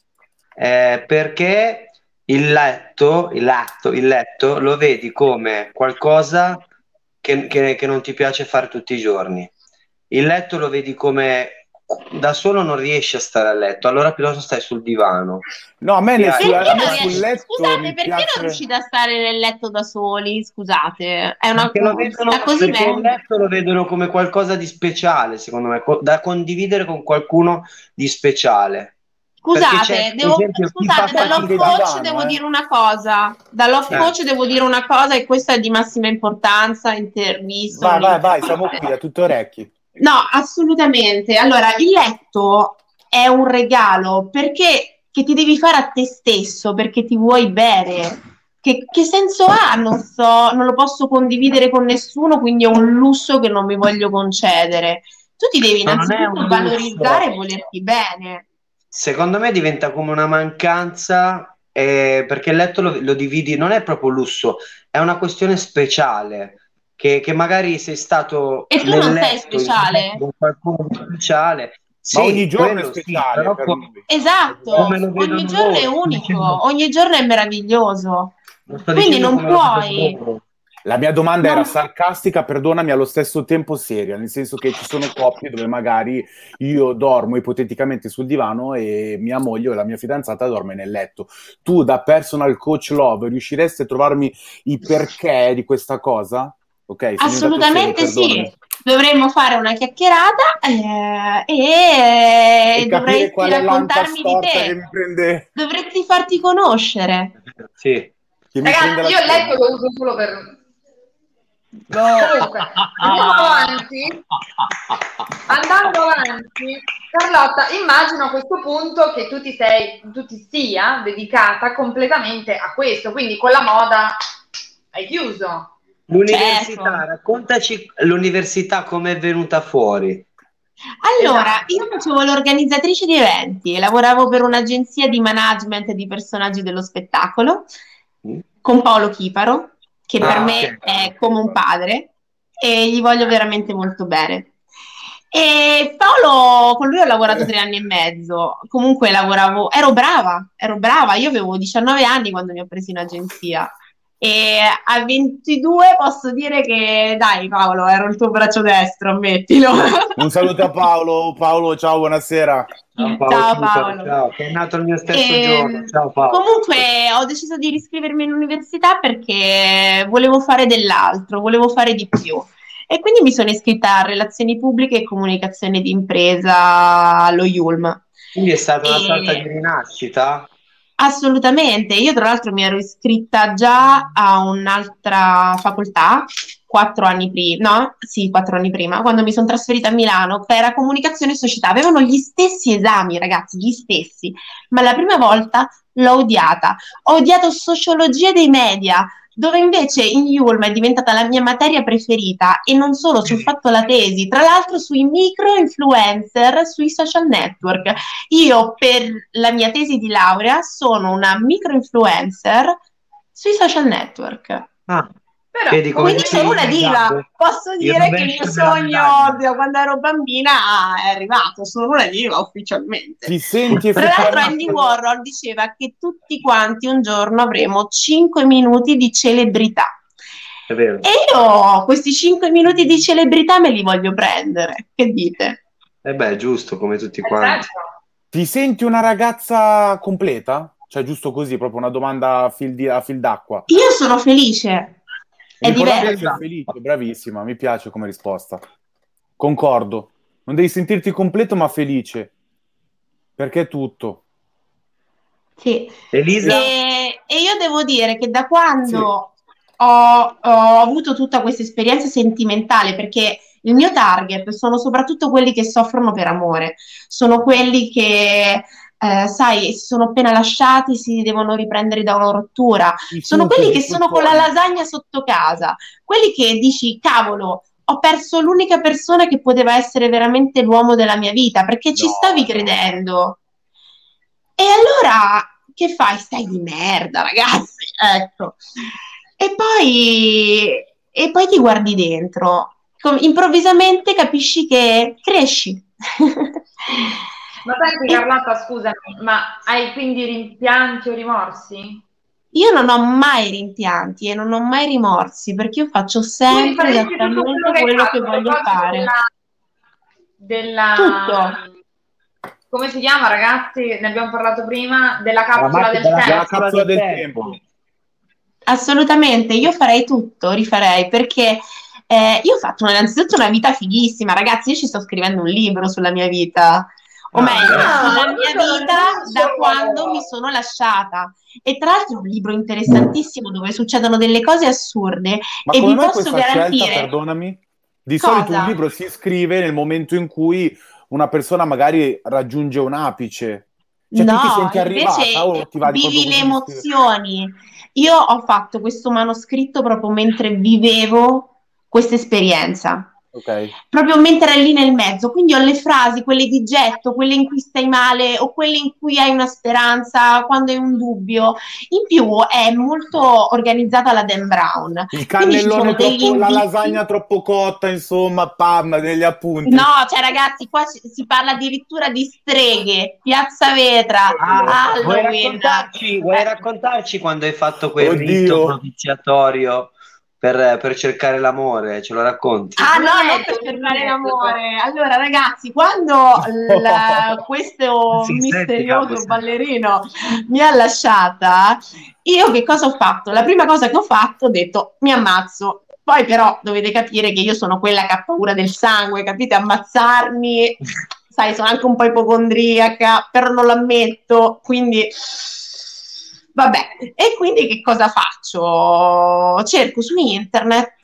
Eh, perché il letto, il letto, il letto lo vedi come qualcosa che, che, che non ti piace fare tutti i giorni. Il letto lo vedi come da solo non riesci a stare a letto, allora piuttosto stai sul divano. No, a me, nel, su, a me sul letto. Scusate, perché piace... non riuscite a stare nel letto da soli? Scusate, è una cosa vedono, così perché il letto lo vedono come qualcosa di speciale, secondo me, da condividere con qualcuno di speciale. Scusate, devo, esempio, scusate da love coach divano, devo eh? dire una cosa. Da love eh. coach devo dire una cosa e questa è di massima importanza, intervista. Vai, vai, vai, siamo qui a tutte orecchi. No, assolutamente. Allora, il letto è un regalo perché che ti devi fare a te stesso, perché ti vuoi bene. Che, che, senso ha? Non so, non lo posso condividere con nessuno, quindi è un lusso che non mi voglio concedere. Tu ti devi innanzitutto valorizzare e volerti bene. Secondo me diventa come una mancanza eh, perché il letto lo, lo dividi, non è proprio lusso, è una questione speciale che, che magari sei stato e tu non sei speciale con qualcuno speciale sì, ma ogni giorno è speciale sì, esatto ogni giorno loro. è unico ogni giorno è meraviglioso quindi non puoi la mia domanda no. era sarcastica, perdonami, allo stesso tempo seria, nel senso che ci sono coppie dove magari io dormo ipoteticamente sul divano e mia moglie o la mia fidanzata dorme nel letto. Tu da personal coach love riusciresti a trovarmi i perché di questa cosa? Ok, assolutamente sì. dovremmo fare una chiacchierata eh, e, E capire dovresti raccontarmi di te. Dovresti farti conoscere. Sì. che mi prende Ragazzi, io il letto lo uso solo per... No, Comunque, andiamo avanti. Andando avanti, Carlotta, immagino a questo punto che tu ti sei, tu ti sia dedicata completamente a questo, quindi con la moda hai chiuso. L'università, Certo. raccontaci l'università come è venuta fuori. Allora, Esatto. io facevo l'organizzatrice di eventi e lavoravo per un'agenzia di management di personaggi dello spettacolo Mm. con Paolo Chiparo, che per Ah, me ok. è come un padre e gli voglio veramente molto bene. E Paolo, con lui ho lavorato tre anni e mezzo. Comunque lavoravo, ero brava, ero brava. Io avevo 19 anni quando mi ho preso in agenzia. E a 22 posso dire che, dai, Paolo, ero il tuo braccio destro, ammettilo. un saluto a Paolo. Paolo, ciao, buonasera. Ciao Ciao, Paolo, Paolo. ciao, che è nato il mio stesso Ehm, giorno. Ciao Paolo. Comunque ho deciso di riscrivermi in università perché volevo fare dell'altro, volevo fare di più. E quindi mi sono iscritta a Relazioni Pubbliche e Comunicazione di Impresa allo Yulm. Quindi è stata una E- sorta di rinascita. Assolutamente, io tra l'altro mi ero iscritta già a un'altra facoltà quattro anni prima, no? Sì, quattro anni prima, quando mi sono trasferita a Milano, era comunicazione e società. Avevano gli stessi esami, ragazzi, gli stessi, ma la prima volta l'ho odiata. Ho odiato sociologia dei media, dove invece in Yulm è diventata la mia materia preferita e non solo, ci ho fatto la tesi, tra l'altro sui micro influencer sui social network. Io per la mia tesi di laurea sono una micro influencer sui social network. Ah, Però, Vedi come Quindi sono una diva. esatto. Posso Il dire che il mio sogno da quando ero bambina è arrivato. Sono una diva ufficialmente. Ti senti Tra l'altro Andy Warhol diceva che tutti quanti un giorno avremo 5 minuti di celebrità. È vero. E io questi 5 minuti di celebrità me li voglio prendere. Che dite? E beh, è giusto come tutti eh, quanti. Ti senti una ragazza completa? Cioè, giusto così, proprio una domanda a fil, di- a fil d'acqua. Io sono felice. È essere felice, bravissima, mi piace come risposta. Concordo. Non devi sentirti completo, ma felice. Perché è tutto. Sì. Elisa, E, e io devo dire che da quando ho, ho avuto tutta questa esperienza sentimentale, perché il mio target sono soprattutto quelli che soffrono per amore, sono quelli che, eh, sai, si sono appena lasciati, si devono riprendere da una rottura, I sono quelli che sono con la lasagna sotto casa, quelli che dici, cavolo, ho perso l'unica persona che poteva essere veramente l'uomo della mia vita, perché ci No, stavi no. credendo. E allora che fai? Stai di merda, ragazzi, ecco. E poi, e poi ti guardi dentro, improvvisamente capisci che cresci. Ma senti Carlotta, scusami, ma hai quindi rimpianti o rimorsi? Io non ho mai rimpianti e non ho mai rimorsi perché io faccio sempre esattamente quello fatto, che a voglio proposito fare. Della, della- Tutto. Come si chiama, ragazzi? Ne abbiamo parlato prima, della la capsula macchina del della tempo. La capsula del tempo. Assolutamente, io farei tutto, rifarei perché eh, io ho fatto innanzitutto una vita fighissima, ragazzi. Io ci sto scrivendo un libro sulla mia vita, o meglio, ah, ma mia vita da quando mi sono lasciata. E tra l'altro è un libro interessantissimo dove succedono delle cose assurde Ma e come vi mai posso questa scelta, garantire. perdonami? Di Cosa? solito un libro si scrive nel momento in cui una persona magari raggiunge un apice. Cioè, tu ti No, senti arrivata invece o ti va di vivi le emozioni. Io ho fatto questo manoscritto proprio mentre vivevo questa esperienza. Ok. proprio mentre è lì nel mezzo. Quindi ho le frasi, quelle di getto, quelle in cui stai male o quelle in cui hai una speranza, quando hai un dubbio. In più è molto organizzata la Dan Brown. Il cannellone degli troppo, la indizi. lasagna troppo cotta, insomma, pam, negli appunti. No, cioè ragazzi, qua si parla addirittura di streghe, Piazza Vetra, Ah, vuoi Halloween. raccontarci, vuoi raccontarci quando hai fatto quel Oddio. rito propiziatorio per, per cercare l'amore? Ce lo racconti? Ah no, Non per cercare l'amore. Allora, ragazzi, quando la- questo misterioso ballerino mi ha lasciata, io che cosa ho fatto? La prima cosa che ho fatto, ho detto mi ammazzo. Poi però dovete capire che io sono quella che ha paura del sangue, capite? Ammazzarmi, sai, sono anche un po' ipocondriaca, però non lo ammetto, quindi vabbè. E quindi che cosa faccio? Cerco su internet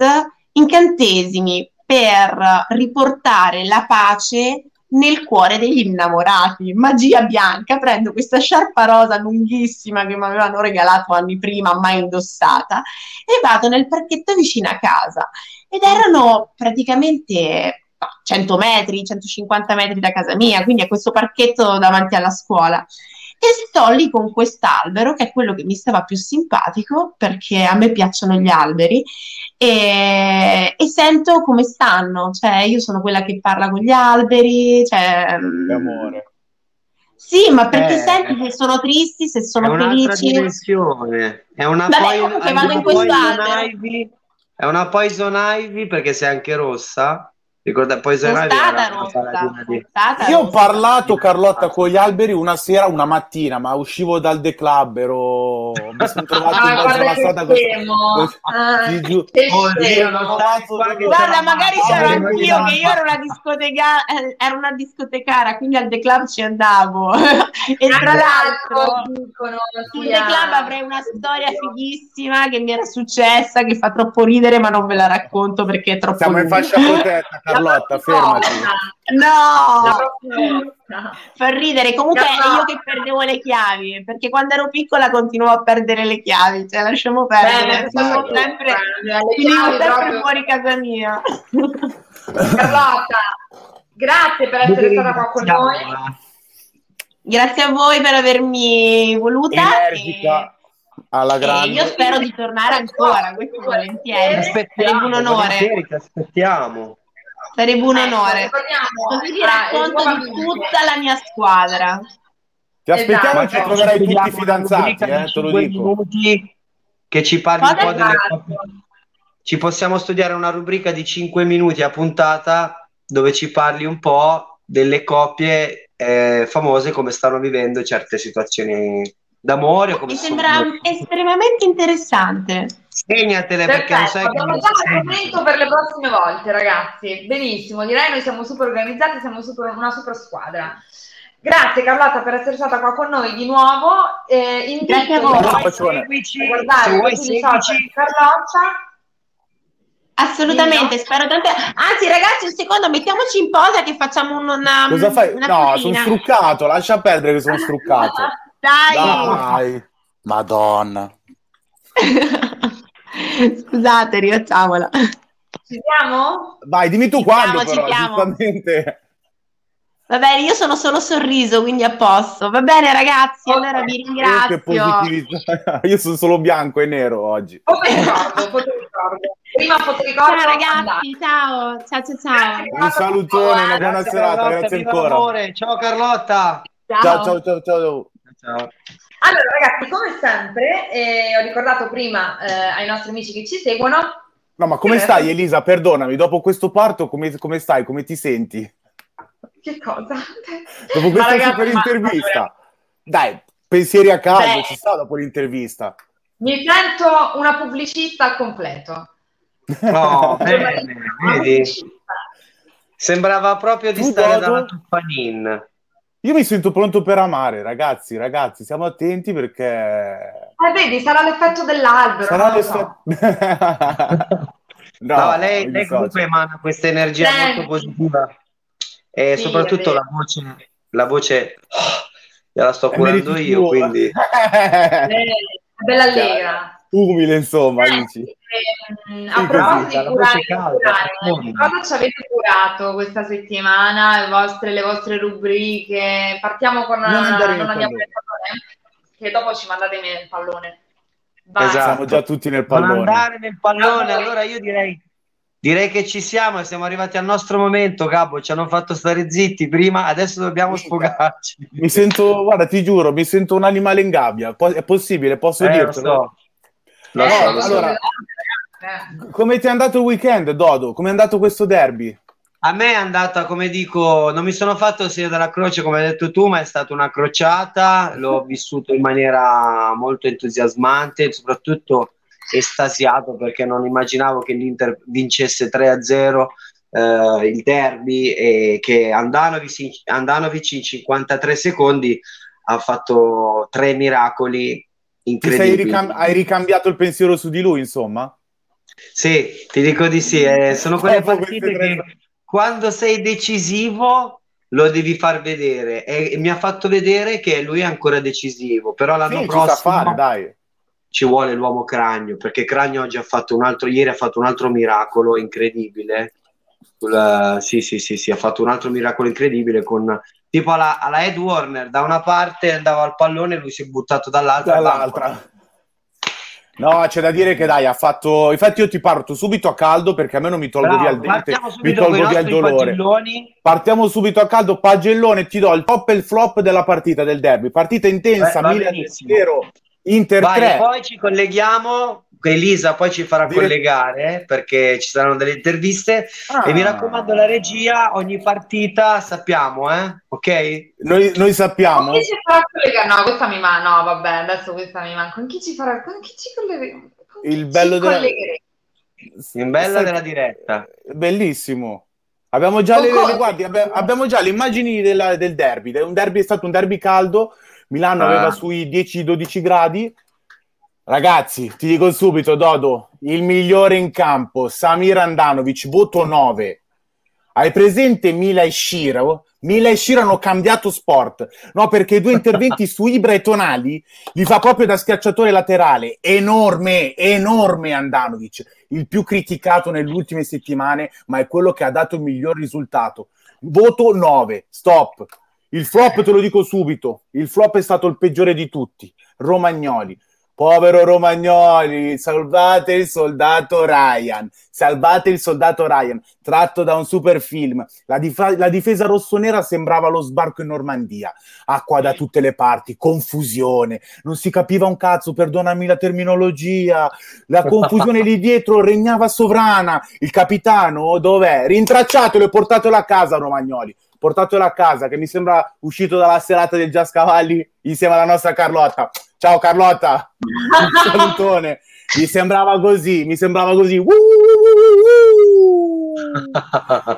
incantesimi per riportare la pace nel cuore degli innamorati. Magia bianca, prendo questa sciarpa rosa lunghissima che mi avevano regalato anni prima, mai indossata, e vado nel parchetto vicino a casa. Ed erano praticamente 100 metri, 150 metri da casa mia, quindi a questo parchetto davanti alla scuola. E sto lì con quest'albero, che è quello che mi stava più simpatico, perché a me piacciono gli alberi, e, e, sento come stanno, cioè io sono quella che parla con gli alberi, cioè... Mm, amore. Sì, ma perché eh, senti se sono tristi, se sono è felici. Dimensione. È una Vabbè, poi, comunque vado in questo Ivy, È una poison ivy perché sei anche rossa. Ricorda, poi sono stata rossa. Di... Io ho parlato, Carlotta, con gli alberi una sera, una mattina, ma uscivo dal The Club, ero... mi sono trovato ah, in mezzo alla strada con... ah, giu... Guarda, magari c'ero anch'io, che io ero una, discoteca... Eh, ero una discotecara, quindi al The Club ci andavo. e tra l'altro, sul The Club avrei una storia fighissima che mi era successa, che fa troppo ridere, ma non ve la racconto perché è troppo Siamo in fascia protetta, Carlotta, fermati. No! Fa ridere, comunque no. io che perdevo le chiavi, perché quando ero piccola continuavo a perdere le chiavi, cioè lasciamo perdere, Beh, sono sempre, finivo sempre proprio... fuori casa mia. Carlotta, grazie per essere stata qua con noi. Grazie a voi per avermi voluta. Energica. Alla grande. io spero di tornare ancora, questo volentieri. Sarebbe un onore. Ti aspettiamo. Sarebbe un ecco, onore. Così vi racconto di tutta la mia squadra. Ti aspettiamo esatto. ci troverai tutti fidanzati, eh, te lo dico. Che ci parli un po' delle coppie. Ci possiamo studiare una rubrica di 5 minuti a puntata dove ci parli un po' delle coppie eh, famose come stanno vivendo certe situazioni d'amore. Mi sembra sono... estremamente interessante. Segnatele perché lo sai abbiamo già l'argomento per le prossime volte, ragazzi. Benissimo, direi noi siamo super organizzati, siamo super, una super squadra. Grazie Carlotta per essere stata qua con noi di nuovo. Eh, invito a voi a guardare i Carlotta. Assolutamente, spero tante. Anzi, ragazzi, un secondo, mettiamoci in posa che facciamo una. Cosa fai? Una no, sono struccato, lascia perdere che sono struccato. Dai. Dai. Madonna. Scusate, rifacciamola. Ci siamo? Vai, dimmi tu ci quando, siamo, però. Va bene, io sono solo sorriso, quindi a posto. Va bene, ragazzi, okay. allora vi ringrazio. Io sono solo bianco e nero oggi. Prima fotoricordo. Ciao ragazzi, ciao. Ciao, ciao, ciao. Un salutone, una buona serata, Carlotta, grazie ancora. Amore. Ciao Carlotta. Ciao, ciao, ciao, ciao. Ciao. Allora, ragazzi, come sempre, eh, ho ricordato prima eh, ai nostri amici che ci seguono. No, ma come stai, Elisa? Perdonami, dopo questo parto, come, come stai? Come ti senti? Che cosa? Dopo questa ragazzi, super intervista. Ma... Dai, pensieri a caso, ci sta dopo l'intervista. Mi sento una pubblicista al completo. No, bene, vedi? Sembrava proprio di tu stare godo? davanti a un panin. Io mi sento pronto per amare, ragazzi, ragazzi, siamo attenti perché... Eh, vedi, sarà l'effetto dell'albero. Sarà l'effetto... no, no, lei, lei comunque emana questa energia Senti. molto positiva e sì, soprattutto la voce, la voce oh, la sto curando io, quindi... è bella allegra. Umile, insomma, eh, dici. Ehm, a proposito di curare, curare cosa ci avete curato questa settimana? Le vostre, le vostre rubriche? Partiamo con non, una, non andiamo nel pallone, che dopo ci mandate nel pallone. Vai. Esatto. Siamo già tutti nel pallone. Non andare nel pallone, allora io direi Direi che ci siamo e siamo arrivati al nostro momento, Gabbo. Ci hanno fatto stare zitti prima, adesso dobbiamo sfogarci. Mi sento, guarda, ti giuro, mi sento un animale in gabbia. È possibile, posso eh, dirtelo? Lo so. Lo so, allora, so. come ti è andato il weekend, Dodo? Come è andato questo derby? A me è andata, come dico, non mi sono fatto il segno della croce come hai detto tu, ma è stata una crociata, l'ho vissuto in maniera molto entusiasmante, soprattutto estasiato perché non immaginavo che l'Inter vincesse 3-0 eh, il derby e che Andanovic, Andanovic in 53 secondi ha fatto tre miracoli incredibili. Ricam- hai ricambiato il pensiero su di lui, insomma? Sì, ti dico di sì. Eh, sono quelle partite che quando sei decisivo lo devi far vedere e, mi ha fatto vedere che lui è ancora decisivo, però l'anno sì, prossimo ci, fare, dai. ci vuole l'uomo Cragno, perché Cragno oggi ha fatto un altro, ieri ha fatto un altro miracolo incredibile. Uh, sì, sì, sì, sì, ha fatto un altro miracolo incredibile con tipo alla, alla Ed Warner, da una parte andava al pallone, lui si è buttato dall'altra. Dall'altra. No, c'è da dire che dai, ha fatto. Infatti, io ti parto subito a caldo perché a me non mi tolgo Bravo, via il dente, mi tolgo via il dolore. Pagelloni. Partiamo subito a caldo. Pagellone, ti do il top e il flop della partita del derby. Partita intensa, Beh, Milan 0, Inter Vai, 3. Poi ci colleghiamo. Elisa poi ci farà Dire... collegare perché ci saranno delle interviste. Ah. E mi raccomando, la regia, ogni partita sappiamo, eh? Ok? Noi, noi sappiamo. Con chi ci farà collegare? No, questa mi manca. No, vabbè, adesso questa mi manca. Con chi ci farà? Con chi ci collegheremo? Il bello della... Il bello della diretta. Bellissimo. Abbiamo già, le, le, guardi, abbiamo già le immagini della, del derby. Un derby è stato un derby caldo. Milano ah. aveva sui 10-12 gradi Ragazzi, ti dico subito, Dodo, il migliore in campo, Samir Andanovic, voto 9. Hai presente Mila e Shiro? Mila e Shiro hanno cambiato sport, no? Perché i due interventi su Ibra e Tonali li fa proprio da schiacciatore laterale. Enorme, enorme Andanovic, il più criticato nelle ultime settimane, ma è quello che ha dato il miglior risultato. Voto 9, stop. Il flop te lo dico subito, il flop è stato il peggiore di tutti, Romagnoli Povero Romagnoli, salvate il soldato Ryan, salvate il soldato Ryan, tratto da un super film. La, dif- la, difesa rossonera sembrava lo sbarco in Normandia, acqua da tutte le parti, confusione, non si capiva un cazzo, perdonami la terminologia, la confusione lì dietro regnava sovrana. Il capitano dov'è? Rintracciatelo e portatelo a casa Romagnoli portatelo a casa, che mi sembra uscito dalla serata del Jazz Cavalli insieme alla nostra Carlotta. Ciao Carlotta, un salutone. Mi sembrava così, mi sembrava così.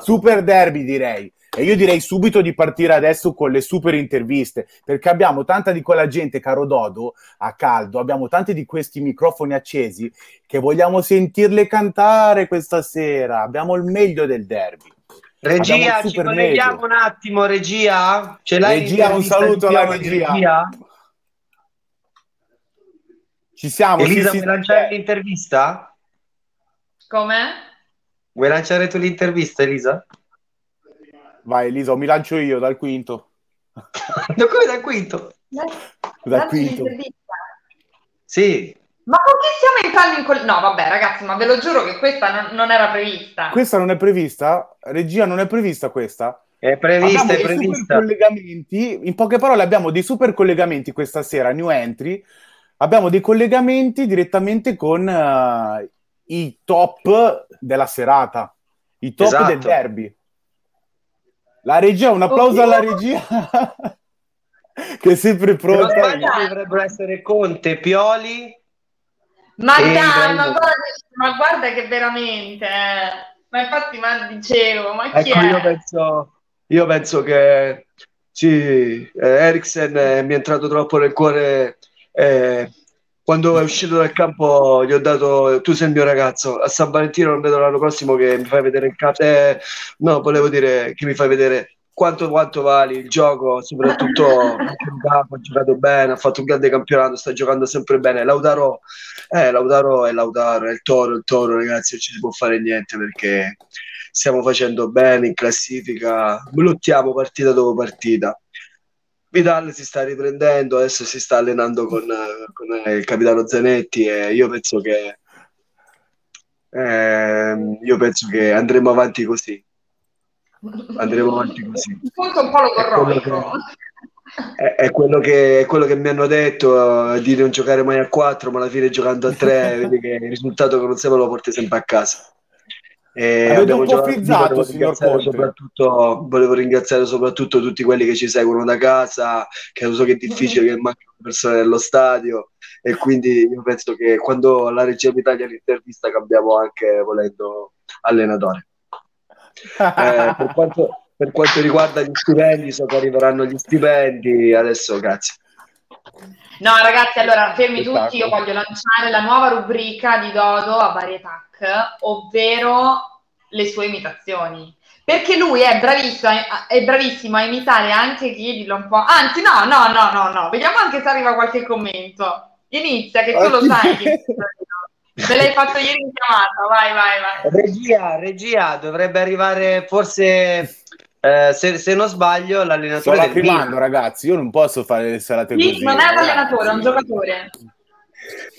Super derby direi. E io direi subito di partire adesso con le super interviste, perché abbiamo tanta di quella gente, caro Dodo, a caldo, abbiamo tanti di questi microfoni accesi che vogliamo sentirle cantare questa sera. Abbiamo il meglio del derby. Regia, ci colleghiamo meglio. un attimo, regia? Ce l'hai regia, un saluto alla regia. regia? Ci siamo. Elisa, sì, vuoi sì, lanciare sì. l'intervista? Come? Vuoi lanciare tu l'intervista, Elisa? Vai, Elisa, mi lancio io dal quinto. da come dal quinto? Dal quinto. Sì. Ma con chi stiamo entrando in col... No, vabbè, ragazzi, ma ve lo giuro che questa non, non, era prevista. Questa non è prevista? Regia, non è prevista questa? È prevista, abbiamo è prevista. collegamenti, in poche parole abbiamo dei super collegamenti questa sera, new entry, abbiamo dei collegamenti direttamente con uh, i top della serata, i top esatto. del derby. La regia, un applauso oh, alla regia. che è sempre pronta. Dovrebbero essere Conte, Pioli. Ma dai, ma guarda, ma guarda, che veramente, eh. ma infatti ma dicevo, ma chi ecco, è? Io penso, io penso che sì, eh, Eriksen eh, mi è entrato troppo nel cuore eh, quando è uscito dal campo gli ho dato tu sei il mio ragazzo a San Valentino non vedo l'anno prossimo che mi fai vedere il campo. Eh, no volevo dire che mi fai vedere quanto, quanto vali il gioco soprattutto ha giocato bene ha fatto un grande campionato sta giocando sempre bene. Lautaro eh, Lautaro è Lautaro è il toro il toro ragazzi non ci si può fare niente perché stiamo facendo bene in classifica lottiamo partita dopo partita Vidal si sta riprendendo, adesso si sta allenando con, con il capitano Zanetti e io penso che eh, io penso che andremo avanti così. Andremo avanti così. Un po' lo vorrò. È, è, quello che, è quello che mi hanno detto di non giocare mai a 4, ma alla fine giocando a 3 vedi che il risultato che non sempre lo porti sempre a casa. E Avete volevo signor ringraziare Conte. soprattutto, volevo ringraziare soprattutto tutti quelli che ci seguono da casa, che lo so che è difficile che mancano persone nello stadio e quindi io penso che quando la regia d'Italia l'intervista cambiamo anche volendo allenatore. Eh, per, quanto, per quanto riguarda gli stipendi, so che arriveranno gli stipendi, adesso grazie. No, ragazzi, allora fermi Spettacolo. tutti. Io voglio lanciare la nuova rubrica di Dodo a Varietac, ovvero le sue imitazioni. Perché lui è bravissimo, a- è bravissimo a imitare anche chi dillo un po'. Anzi, no, no, no, no, no. Vediamo anche se arriva qualche commento. Inizia, che tu lo sai. che Me l'hai fatto ieri in chiamata. Vai, vai, vai. Regia, regia, dovrebbe arrivare forse, eh, se, se non sbaglio, Sto l'allenatore del lacrimando, Milan. ragazzi. Io non posso fare le serate Sì, così. non è un allenatore, è un giocatore.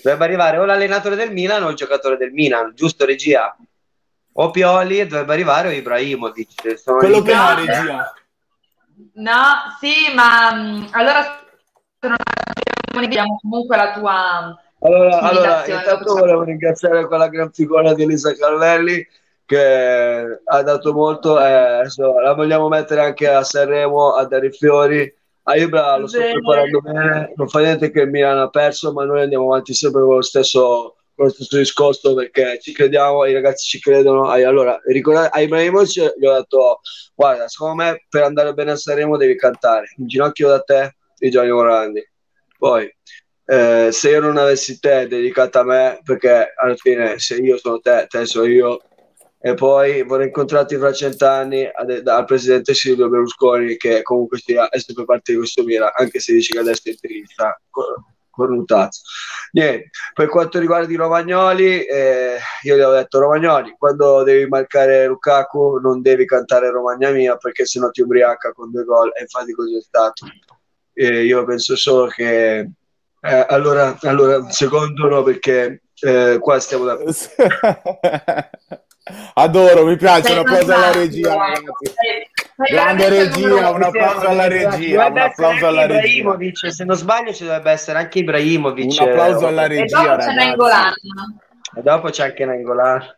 Dovrebbe arrivare o l'allenatore del Milan o il giocatore del Milan, giusto regia? O Pioli e dovrebbe arrivare o Ibrahimovic. Sono Quello che No. regia. No, sì, ma mh, allora se non abbiamo- vediamo comunque la tua Allora, allora, intanto volevo ringraziare quella gran figura di Elisa Carlelli che ha dato molto e adesso la vogliamo mettere anche a Sanremo a dare i fiori. A Ibra lo sto Bene. preparando bene, non fa niente che il Milan ha perso, ma noi andiamo avanti sempre con lo stesso, con lo stesso discorso perché ci crediamo, i ragazzi ci credono. Allora, ricordate, a Ibrahimovic gli ho detto, guarda, secondo me per andare bene a Sanremo devi cantare, in ginocchio da te di Gianni Morandi. Poi, eh, se io non avessi te dedicato a me, perché alla fine se io sono te, te sono io, e poi vorrei incontrarti fra cent'anni dal presidente Silvio Berlusconi, che comunque sia, è sempre parte di questo Milan, anche se dici che adesso è interista, con, con un tazzo. Niente, per quanto riguarda i Romagnoli, eh, io gli ho detto Romagnoli, quando devi marcare Lukaku non devi cantare Romagna mia perché sennò ti ubriaca con due gol, e infatti così è stato. E io penso solo che eh, allora, allora, secondo no, perché eh, qua stiamo da... Adoro, mi piace. Sei Un applauso alla regia, eh. ragazzi. Grande regia, un applauso alla regia. Un applauso alla regia. Ibrahimovic, se non sbaglio ci dovrebbe essere anche Ibrahimovic. Un applauso eh, alla E regia. E dopo c'è anche Nangolan.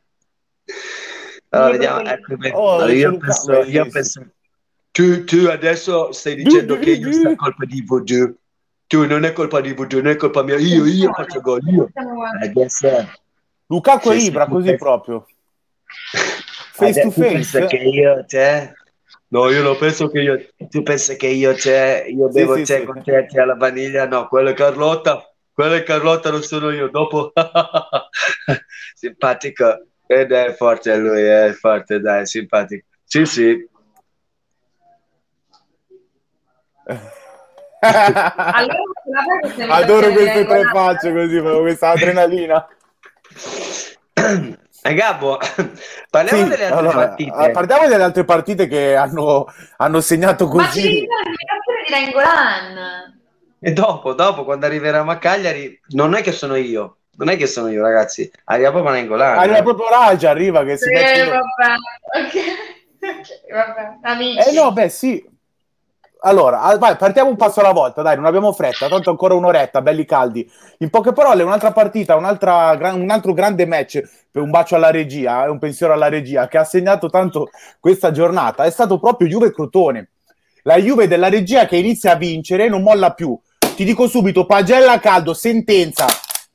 Allora, vediamo. Ecco, Oh, io penso, io penso- tu, tu adesso stai dicendo che io sta colpa di Voodoo. Tu non è colpa di Voodoo, non è colpa mia. Io, io faccio gol, io. Eh, yes, sir. Lukaku e Ibra, così proprio. Face to tu pensi face. che io te no io non penso che io tu pensi che io te io Sì, bevo sì, te sì. con te te alla vaniglia? No quella è Carlotta. Quella è Carlotta non sono io. Dopo simpatico. Ed è forte lui è forte dai simpatico. Sì sì. Allora, Adoro queste tre facce così, questa adrenalina. e Gabbo parliamo Sì, delle altre allora, partite eh, parliamo delle altre partite che hanno, hanno segnato Ma ci così. dare l'imitazione di Nainggolan. e dopo dopo quando arriveremo a Cagliari non è che sono io non è che sono io ragazzi arriva proprio Nangolan Arriva proprio Raja, arriva che si Sì, mette... vabbè. Ok. Ok, vabbè. Amici. Eh no, beh sì. Allora, ah, vai, partiamo un passo alla volta, dai, non abbiamo fretta, tanto ancora un'oretta, belli caldi. In poche parole, un'altra partita, un'altra, un altro grande match, un bacio alla regia, eh, un pensiero alla regia, che ha segnato tanto questa giornata, è stato proprio Juve-Crotone. La Juve della regia che inizia a vincere e non molla più. Ti dico subito, pagella caldo, sentenza.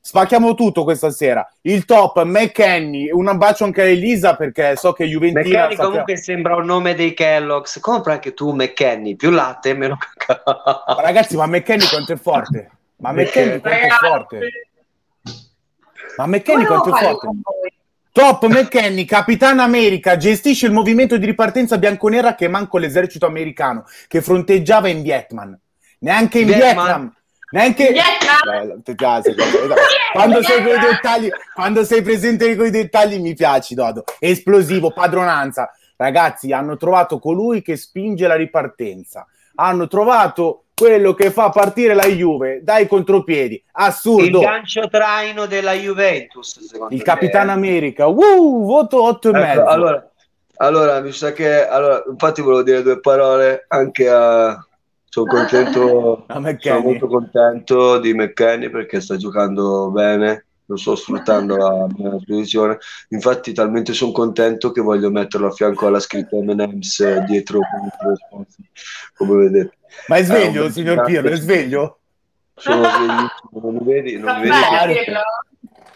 Spacchiamo tutto questa sera. Il top, McKenny, un bacio anche a Elisa perché so che Juventina... McKenny sappiamo- comunque sembra un nome dei Kellogg's. Compra anche tu McKenny, più latte meno cacao. Ma ragazzi, ma McKenny quanto è forte? Ma McKenny quanto è forte? Ma McKenny quanto è forte? Top McKenny, capitano America, gestisce il movimento di ripartenza bianconera che manco l'esercito americano, che fronteggiava in Vietnam. Neanche in Vietnam? Vietnam. Neanche... Eh, ti piace, quando sei con i dettagli, quando sei presente con i dettagli mi piaci, Dodo. Esplosivo, padronanza. Ragazzi, hanno trovato colui che spinge la ripartenza. Hanno trovato quello che fa partire la Juve dai contropiedi. Il Assurdo. gancio traino della Juventus, secondo Il me. Capitano America. Uh, voto 8 e Ecco, mezzo. allora, allora, mi sa che allora, infatti volevo dire due parole anche a sono contento sono molto contento di McKenny perché sta giocando bene lo sto sfruttando a mia disposizione. Infatti, talmente sono contento che voglio metterlo a fianco alla scritta M&M's dietro, come vedete. Ma è sveglio, eh, signor Pirlo, è sveglio? Sono sveglio, non mi vedi? Non mi vedi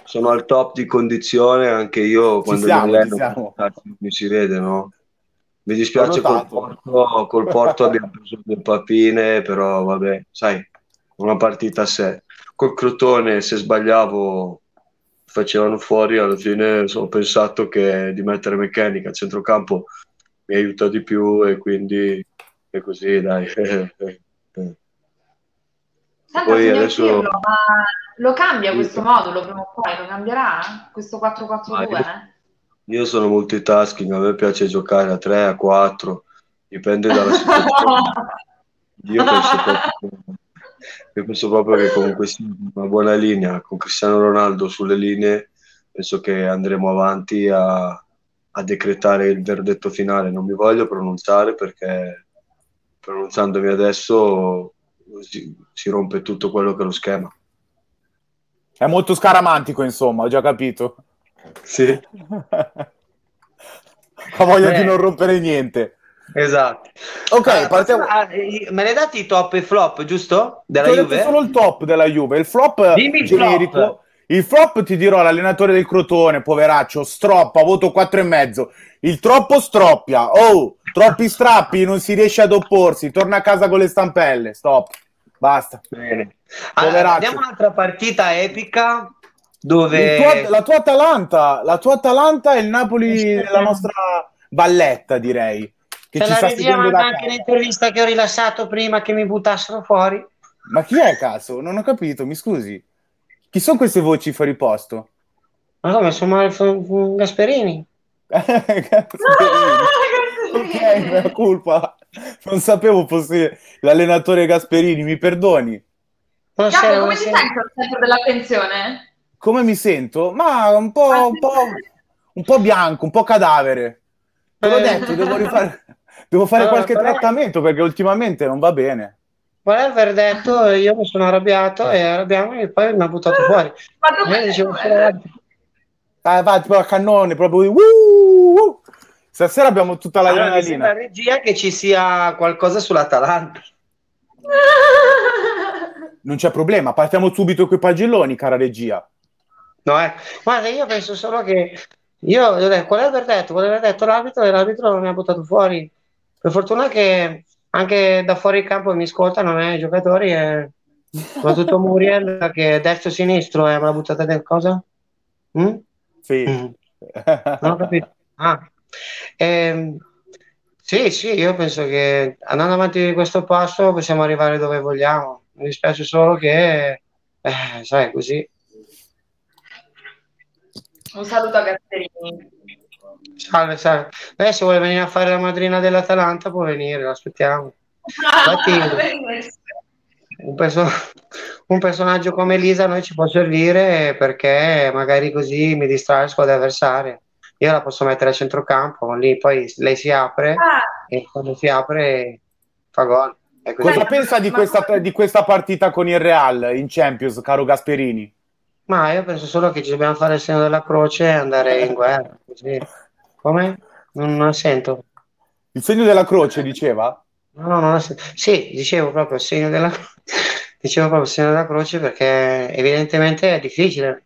sono al top di condizione, anche io quando siamo, mi alleno mi si vede, no? Mi dispiace col porto, col porto abbiamo preso due papine, però vabbè, sai, una partita a sé. Col Crotone, se sbagliavo, facevano fuori, alla fine ho pensato che di mettere meccanica a centrocampo mi aiuta di più e quindi è così, dai. Senta, Poi adesso... Pirlo, ma lo cambia questo modulo prima o poi? Lo cambierà? Questo 4-4-2? Ah, io, io sono multitasking, a me piace giocare a 3, a 4, dipende dalla situazione. io, penso proprio, io penso proprio che comunque sia una buona linea, con Cristiano Ronaldo sulle linee, penso che andremo avanti a, a decretare il verdetto finale. Non mi voglio pronunciare perché pronunciandomi adesso si, si rompe tutto quello che è lo schema. È molto scaramantico, insomma, ho già capito. Sì. ha voglia Beh. di non rompere niente. Esatto. Ok, allora, partiamo... Ah, me ne dati i top e flop, giusto? Della ti Juve? solo il top della Juve. Il flop Dimmi generico. Flop. Il flop ti dirò l'allenatore del Crotone, poveraccio, stroppa, voto 4,5. Il troppo stroppia. Oh, troppi strappi, non si riesce ad opporsi, torna a casa con le stampelle. Stop. Basta. Bene. Allora, vediamo un'altra partita epica dove... Tuo, la tua Atalanta, la tua Atalanta è il Napoli della nostra valletta, direi. Che Te ci sta seguendo anche l'intervista che ho rilassato prima che mi buttassero fuori. Ma chi è caso? Non ho capito, mi scusi. Chi sono queste voci fuori posto? Ma come, sono Gasperini. Gasperini. ok, mia colpa. Non sapevo fosse l'allenatore Gasperini, mi perdoni. Capo, come ti senti al centro dell'attenzione? Come mi sento? Ma un po', un po', un po bianco, un po' cadavere. Te l'ho detto, devo, rifare, devo fare allora, qualche trattamento perché ultimamente non va bene. Vuole aver detto, io mi sono arrabbiato e arrabbiamo e poi mi ha buttato fuori. Ma dove dicevo, ah, va tipo a cannone, proprio uh, uh. Stasera abbiamo tutta la allora, La regia che ci sia qualcosa sull'Atalanta. Non c'è problema, partiamo subito con i pagelloni, cara regia. No, eh. Guarda, io penso solo che io ho detto, qual è il verdetto? Qual è il verdetto? L'arbitro e l'arbitro non mi ha buttato fuori. Per fortuna che anche da fuori campo mi ascoltano non i giocatori, e... soprattutto Muriel che destro sinistro e eh, me l'ha buttata del cosa? Mm? Sì. Mm. Non ho capito. Ah. Eh, sì, sì, io penso che andando avanti di questo passo possiamo arrivare dove vogliamo. Mi dispiace solo che, eh, sai, così. Un saluto a Gasperini. Salve, salve. Beh, se vuole venire a fare la madrina dell'Atalanta può venire, lo aspettiamo. Infatti, un, perso- un, personaggio come Elisa a noi ci può servire perché magari così mi distrae la squadra avversaria io la posso mettere a centrocampo, lì poi lei si apre ah. e quando si apre fa gol. Cosa pensa di questa, di questa, partita con il Real in Champions, caro Gasperini? Ma io penso solo che ci dobbiamo fare il segno della croce e andare in guerra. Così. Come? Non, non sento. Il segno della croce, diceva? No, no, non sento. Sì, dicevo proprio il segno della dicevo proprio il segno della croce perché evidentemente è difficile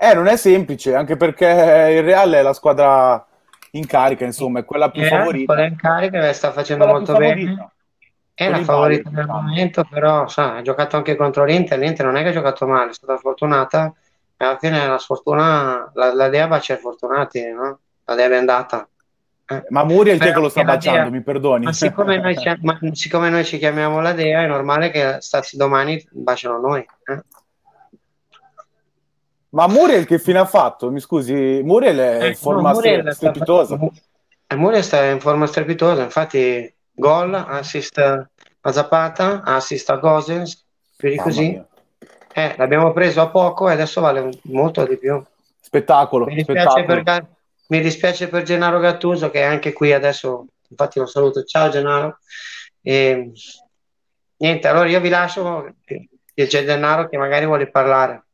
eh, non è semplice, anche perché il Real è la squadra in carica, insomma, è quella più eh, favorita. Quella in carica sta facendo molto bene. È la favorita del momento, però sa, ha giocato anche contro l'Inter. L'Inter non è che ha giocato male, è stata fortunata. E alla fine la sfortuna, la, la Dea bacia i fortunati, no? La Dea è andata. Eh. Ma Muriel che lo sta baciando, mi perdoni. Ma siccome, noi ci, ma siccome noi ci chiamiamo la Dea, è normale che stati domani baciano noi. Eh? Ma Muriel che fine ha fatto? Mi scusi, Muriel è in eh, forma no, Muriel strepitosa. Sta, Muriel sta in forma strepitosa, infatti gol, assist a Zapata, assist a Gosens, più di Mamma così. Eh, l'abbiamo preso a poco e adesso vale molto di più. Spettacolo. Mi dispiace, spettacolo. Per, mi dispiace per Gennaro Gattuso che è anche qui adesso, infatti lo saluto. Ciao Gennaro. E, niente, allora io vi lascio, c'è Gennaro che magari vuole parlare.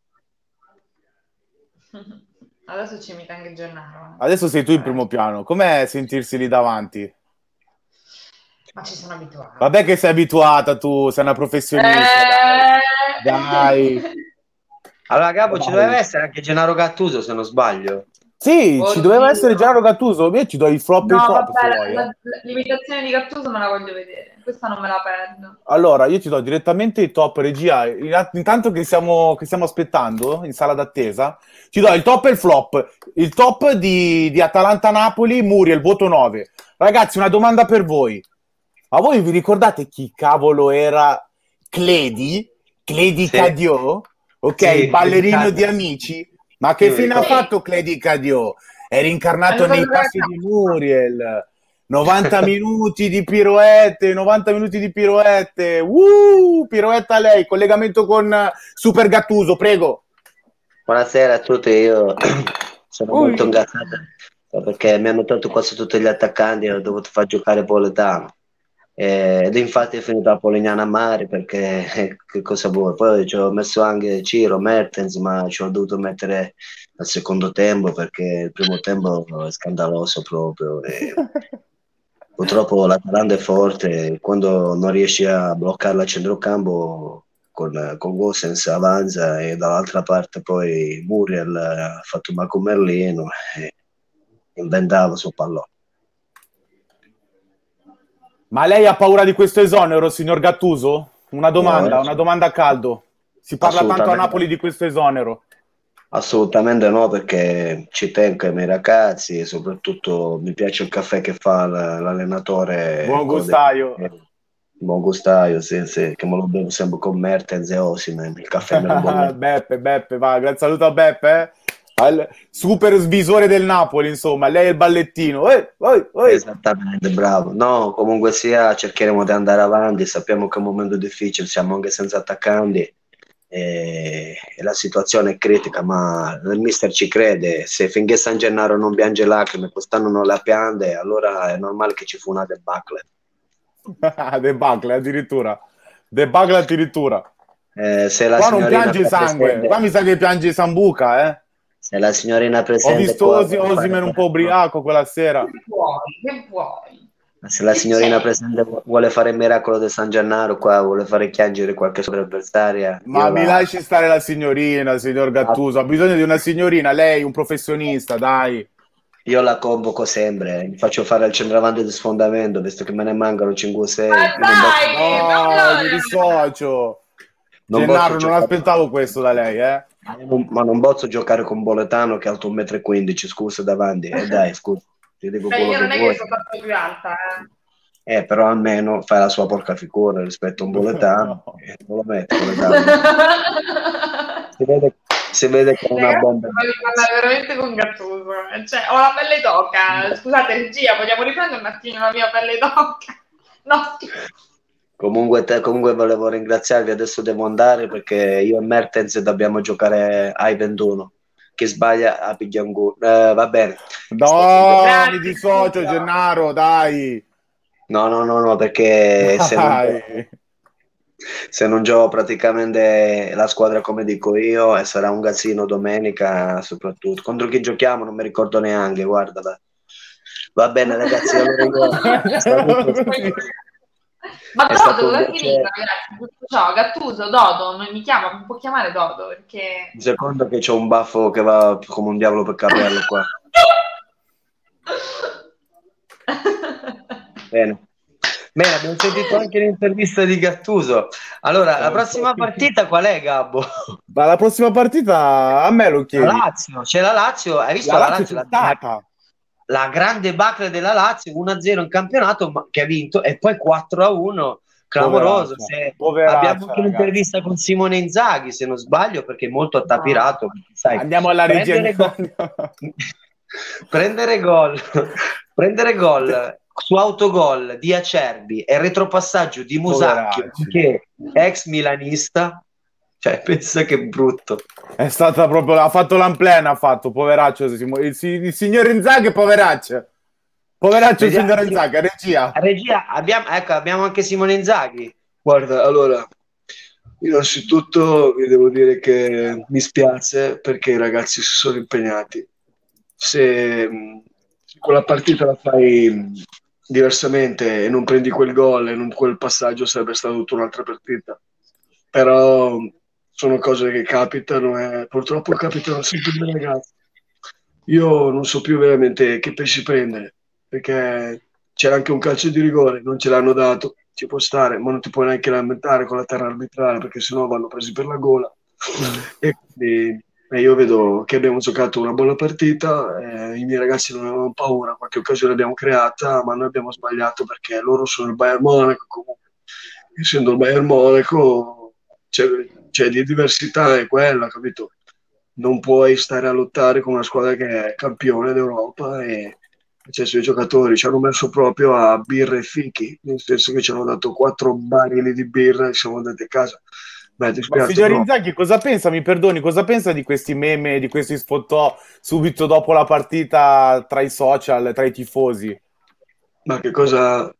Adesso ci imita anche Gennaro. Adesso sei tu in primo piano. Com'è sentirsi lì davanti? Ma ci sono abituata. Vabbè che sei abituata tu, sei una professionista. Eh... Dai. Allora, Gabo, ci doveva essere anche Gennaro Gattuso, se non sbaglio. Sì, Oddio. ci doveva essere Gennaro Gattuso. Io ci do i flop no, top. Vabbè, la, eh. l'imitazione di Gattuso me la voglio vedere. Questa non me la perdo. Allora, io ti do direttamente i top regia. Intanto che stiamo, che stiamo aspettando in sala d'attesa, ti do il top e il flop. Il top di, di Atalanta-Napoli, Muriel, voto 9. Ragazzi, una domanda per voi. Ma voi vi ricordate chi cavolo era Cledi? Cledi sì. Cadio? Ok, sì, il ballerino di Amici? Ma che sì, fine ha fatto Cledi Cadio? È rincarnato nei passi di Muriel. 90 minuti di piroette, 90 minuti di piroette. Uh, piroetta lei, collegamento con Super Gattuso, prego. Buonasera a tutti, io sono Ui. molto ingazzato perché mi hanno tolto quasi tutti gli attaccanti e ho dovuto far giocare Poletano. Ed infatti è finito a Polignano a Mare perché eh, che cosa vuoi? Poi ci ho messo anche Ciro, Mertens, ma ci ho dovuto mettere al secondo tempo perché il primo tempo è scandaloso proprio. E Purtroppo l'Atalanta è forte, quando non riesci a bloccarla a centrocampo con, con Gosens avanza e dall'altra parte poi Muriel ha fatto Marco Merlino e inventava sul pallone. Ma lei ha paura di questo esonero, signor Gattuso? Una domanda, no, una domanda a caldo. Si parla tanto a Napoli di questo esonero. Assolutamente no, perché ci tengo ai miei ragazzi e soprattutto mi piace il caffè che fa l'allenatore. Buon gustaio. Buon gustaio, sì, sì, che me lo bevo sempre con Mertens e Osimen, il caffè me lo. Beppe, Beppe, va, grazie, saluto a Beppe, eh. Al super svisore del Napoli, insomma, lei è il ballettino. Ehi, ehi, ehi. Esattamente, bravo. No, comunque sia, cercheremo di andare avanti, sappiamo che è un momento difficile, siamo anche senza attaccanti e, la situazione è critica, ma il mister ci crede. Se finché San Gennaro non piange lacrime, quest'anno non la piange, allora è normale che ci fu una debacle. debacle addirittura. Debacle addirittura. Eh, se la qua non piange sangue, qua mi sa che piange Sambuca, eh? Se la signorina presente... Ho visto Osimen un po' ubriaco quella sera. Che vuoi? Che vuoi? Se la signorina presente vuole fare il miracolo di San Gennaro, qua vuole fare chiangere qualche avversaria. Ma mi la... lasci stare la signorina, signor Gattuso. Ha bisogno di una signorina, lei, un professionista, dai. Io la convoco sempre, mi faccio fare il centravanti di sfondamento, visto che me ne mancano 5-6. Ma dai, no, no, mi dissocio. Non Gennaro, non aspettavo questo da lei, eh. Ma non posso giocare con Boletano che è alto 1,15 m, scusa davanti. Eh dai, scusa. Ti dico Beh, io non è che sono tanto più alta, eh. Eh, però almeno fai la sua porca figura rispetto a un boletano no. e non lo metti si, vede, si vede che è una bomba voglio parlare veramente con Gattuso cioè, ho la pelle d'oca scusate regia vogliamo riprendere un attimo la mia pelle d'oca no Comunque, te, comunque volevo ringraziarvi, adesso devo andare perché io e Mertens dobbiamo giocare ai 21 che sbaglia a Pigliangu. Eh, va bene. No, mi dissocio, Gennaro, dai. No, no, no, no, perché se non, se non gioco praticamente la squadra come dico io e sarà un gazzino domenica soprattutto. Contro chi giochiamo non mi ricordo neanche, guarda. Va bene ragazzi, allora. Ma Dodo dove è finita, ragazzi? Ciao, Gattuso, Dodo, non mi chiama, mi può chiamare Dodo perché... Un secondo che c'ho un baffo che va come un diavolo per capello qua. Bene. Bene, abbiamo sentito anche l'intervista di Gattuso. Allora, la prossima partita qual è, Gabbo? Ma la prossima partita a me lo chiedi. La Lazio, c'è la Lazio, hai visto la, la Lazio? La, Lazio la grande bacle della Lazio 1-0 in campionato ma, che ha vinto e poi 4-1 clamoroso abbiamo anche un'intervista con Simone Inzaghi se non sbaglio perché è molto attapirato sai, andiamo alla regia prendere gol. Prendere gol su autogol di Acerbi e retropassaggio di Musacchio che è ex milanista cioè, pensa che brutto. È stata proprio. Ha fatto l'amplena, ha fatto, poveraccio. Il, il, signor Inzaghi, poveraccio. Poveraccio, il signor Inzaghi, regia. Regia, abbiamo, ecco, abbiamo anche Simone Inzaghi. Guarda, allora, Innanzitutto vi devo dire che mi spiace perché i ragazzi si sono impegnati. Se, se quella partita la fai diversamente e non prendi quel gol e non quel passaggio sarebbe stata tutta un'altra partita. Però sono cose che capitano e purtroppo capitano sempre ai ragazzi. Io non so più veramente che pesci prendere perché c'era anche un calcio di rigore, non ce l'hanno dato, ci può stare, ma non ti puoi neanche lamentare con la terra arbitrale perché sennò vanno presi per la gola. e quindi e io vedo che abbiamo giocato una buona partita, eh, i miei ragazzi non avevano paura, qualche occasione l'abbiamo creata, ma noi abbiamo sbagliato perché loro sono il Bayern Monaco, comunque essendo il Bayern Monaco c'è, c'è di diversità, è quella, capito? Non puoi stare a lottare con una squadra che è campione d'Europa e c'è i giocatori ci hanno messo proprio a birra e fichi, nel senso che ci hanno dato quattro barili di birra e siamo andati a casa. Beh, spiace, Inzaghi cosa pensa, mi perdoni, cosa pensa di questi meme, di questi sfottò subito dopo la partita tra i social, tra i tifosi? Ma che cosa...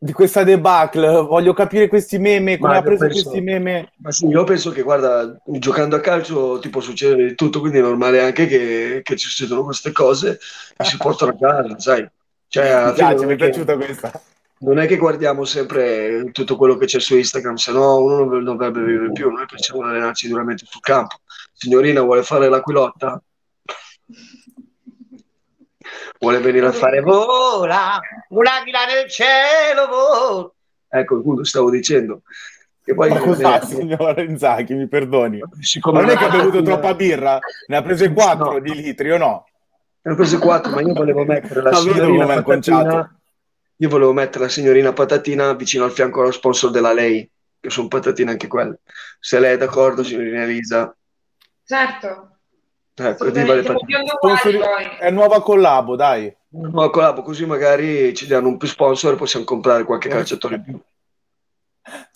Di questa debacle, voglio capire questi meme, come ha preso penso... questi meme. Ma sì, io penso che, guarda, giocando a calcio ti può succedere di tutto, quindi è normale anche che, che ci succedono queste cose e si portano a casa, sai? Cioè, mi piace, mi è piaciuta questa non è che guardiamo sempre tutto quello che c'è su Instagram, se no uno non dovrebbe vivere più. Noi pensiamo di allenarci duramente sul campo. Signorina vuole fare l'aquilotta? Vuole venire a fare vola, un'aquila nel cielo, vola. Ecco, appunto stavo dicendo. Che poi Ma cos'ha, signor Inzaghi, mi perdoni? Siccome non è che ha bevuto troppa birra? Ne ha prese 4 no. di litri o no? Ne ho prese 4, ma io volevo mettere la signorina patatina io volevo mettere la signorina Patatina vicino al fianco allo sponsor della lei, che sono patatine anche quelle. Se lei è d'accordo, signorina Elisa. Certo. Ecco, vale Sponsori... È nuova collabo, dai. Nuova collabo, così magari ci danno un più sponsor e possiamo comprare qualche calciatore in più.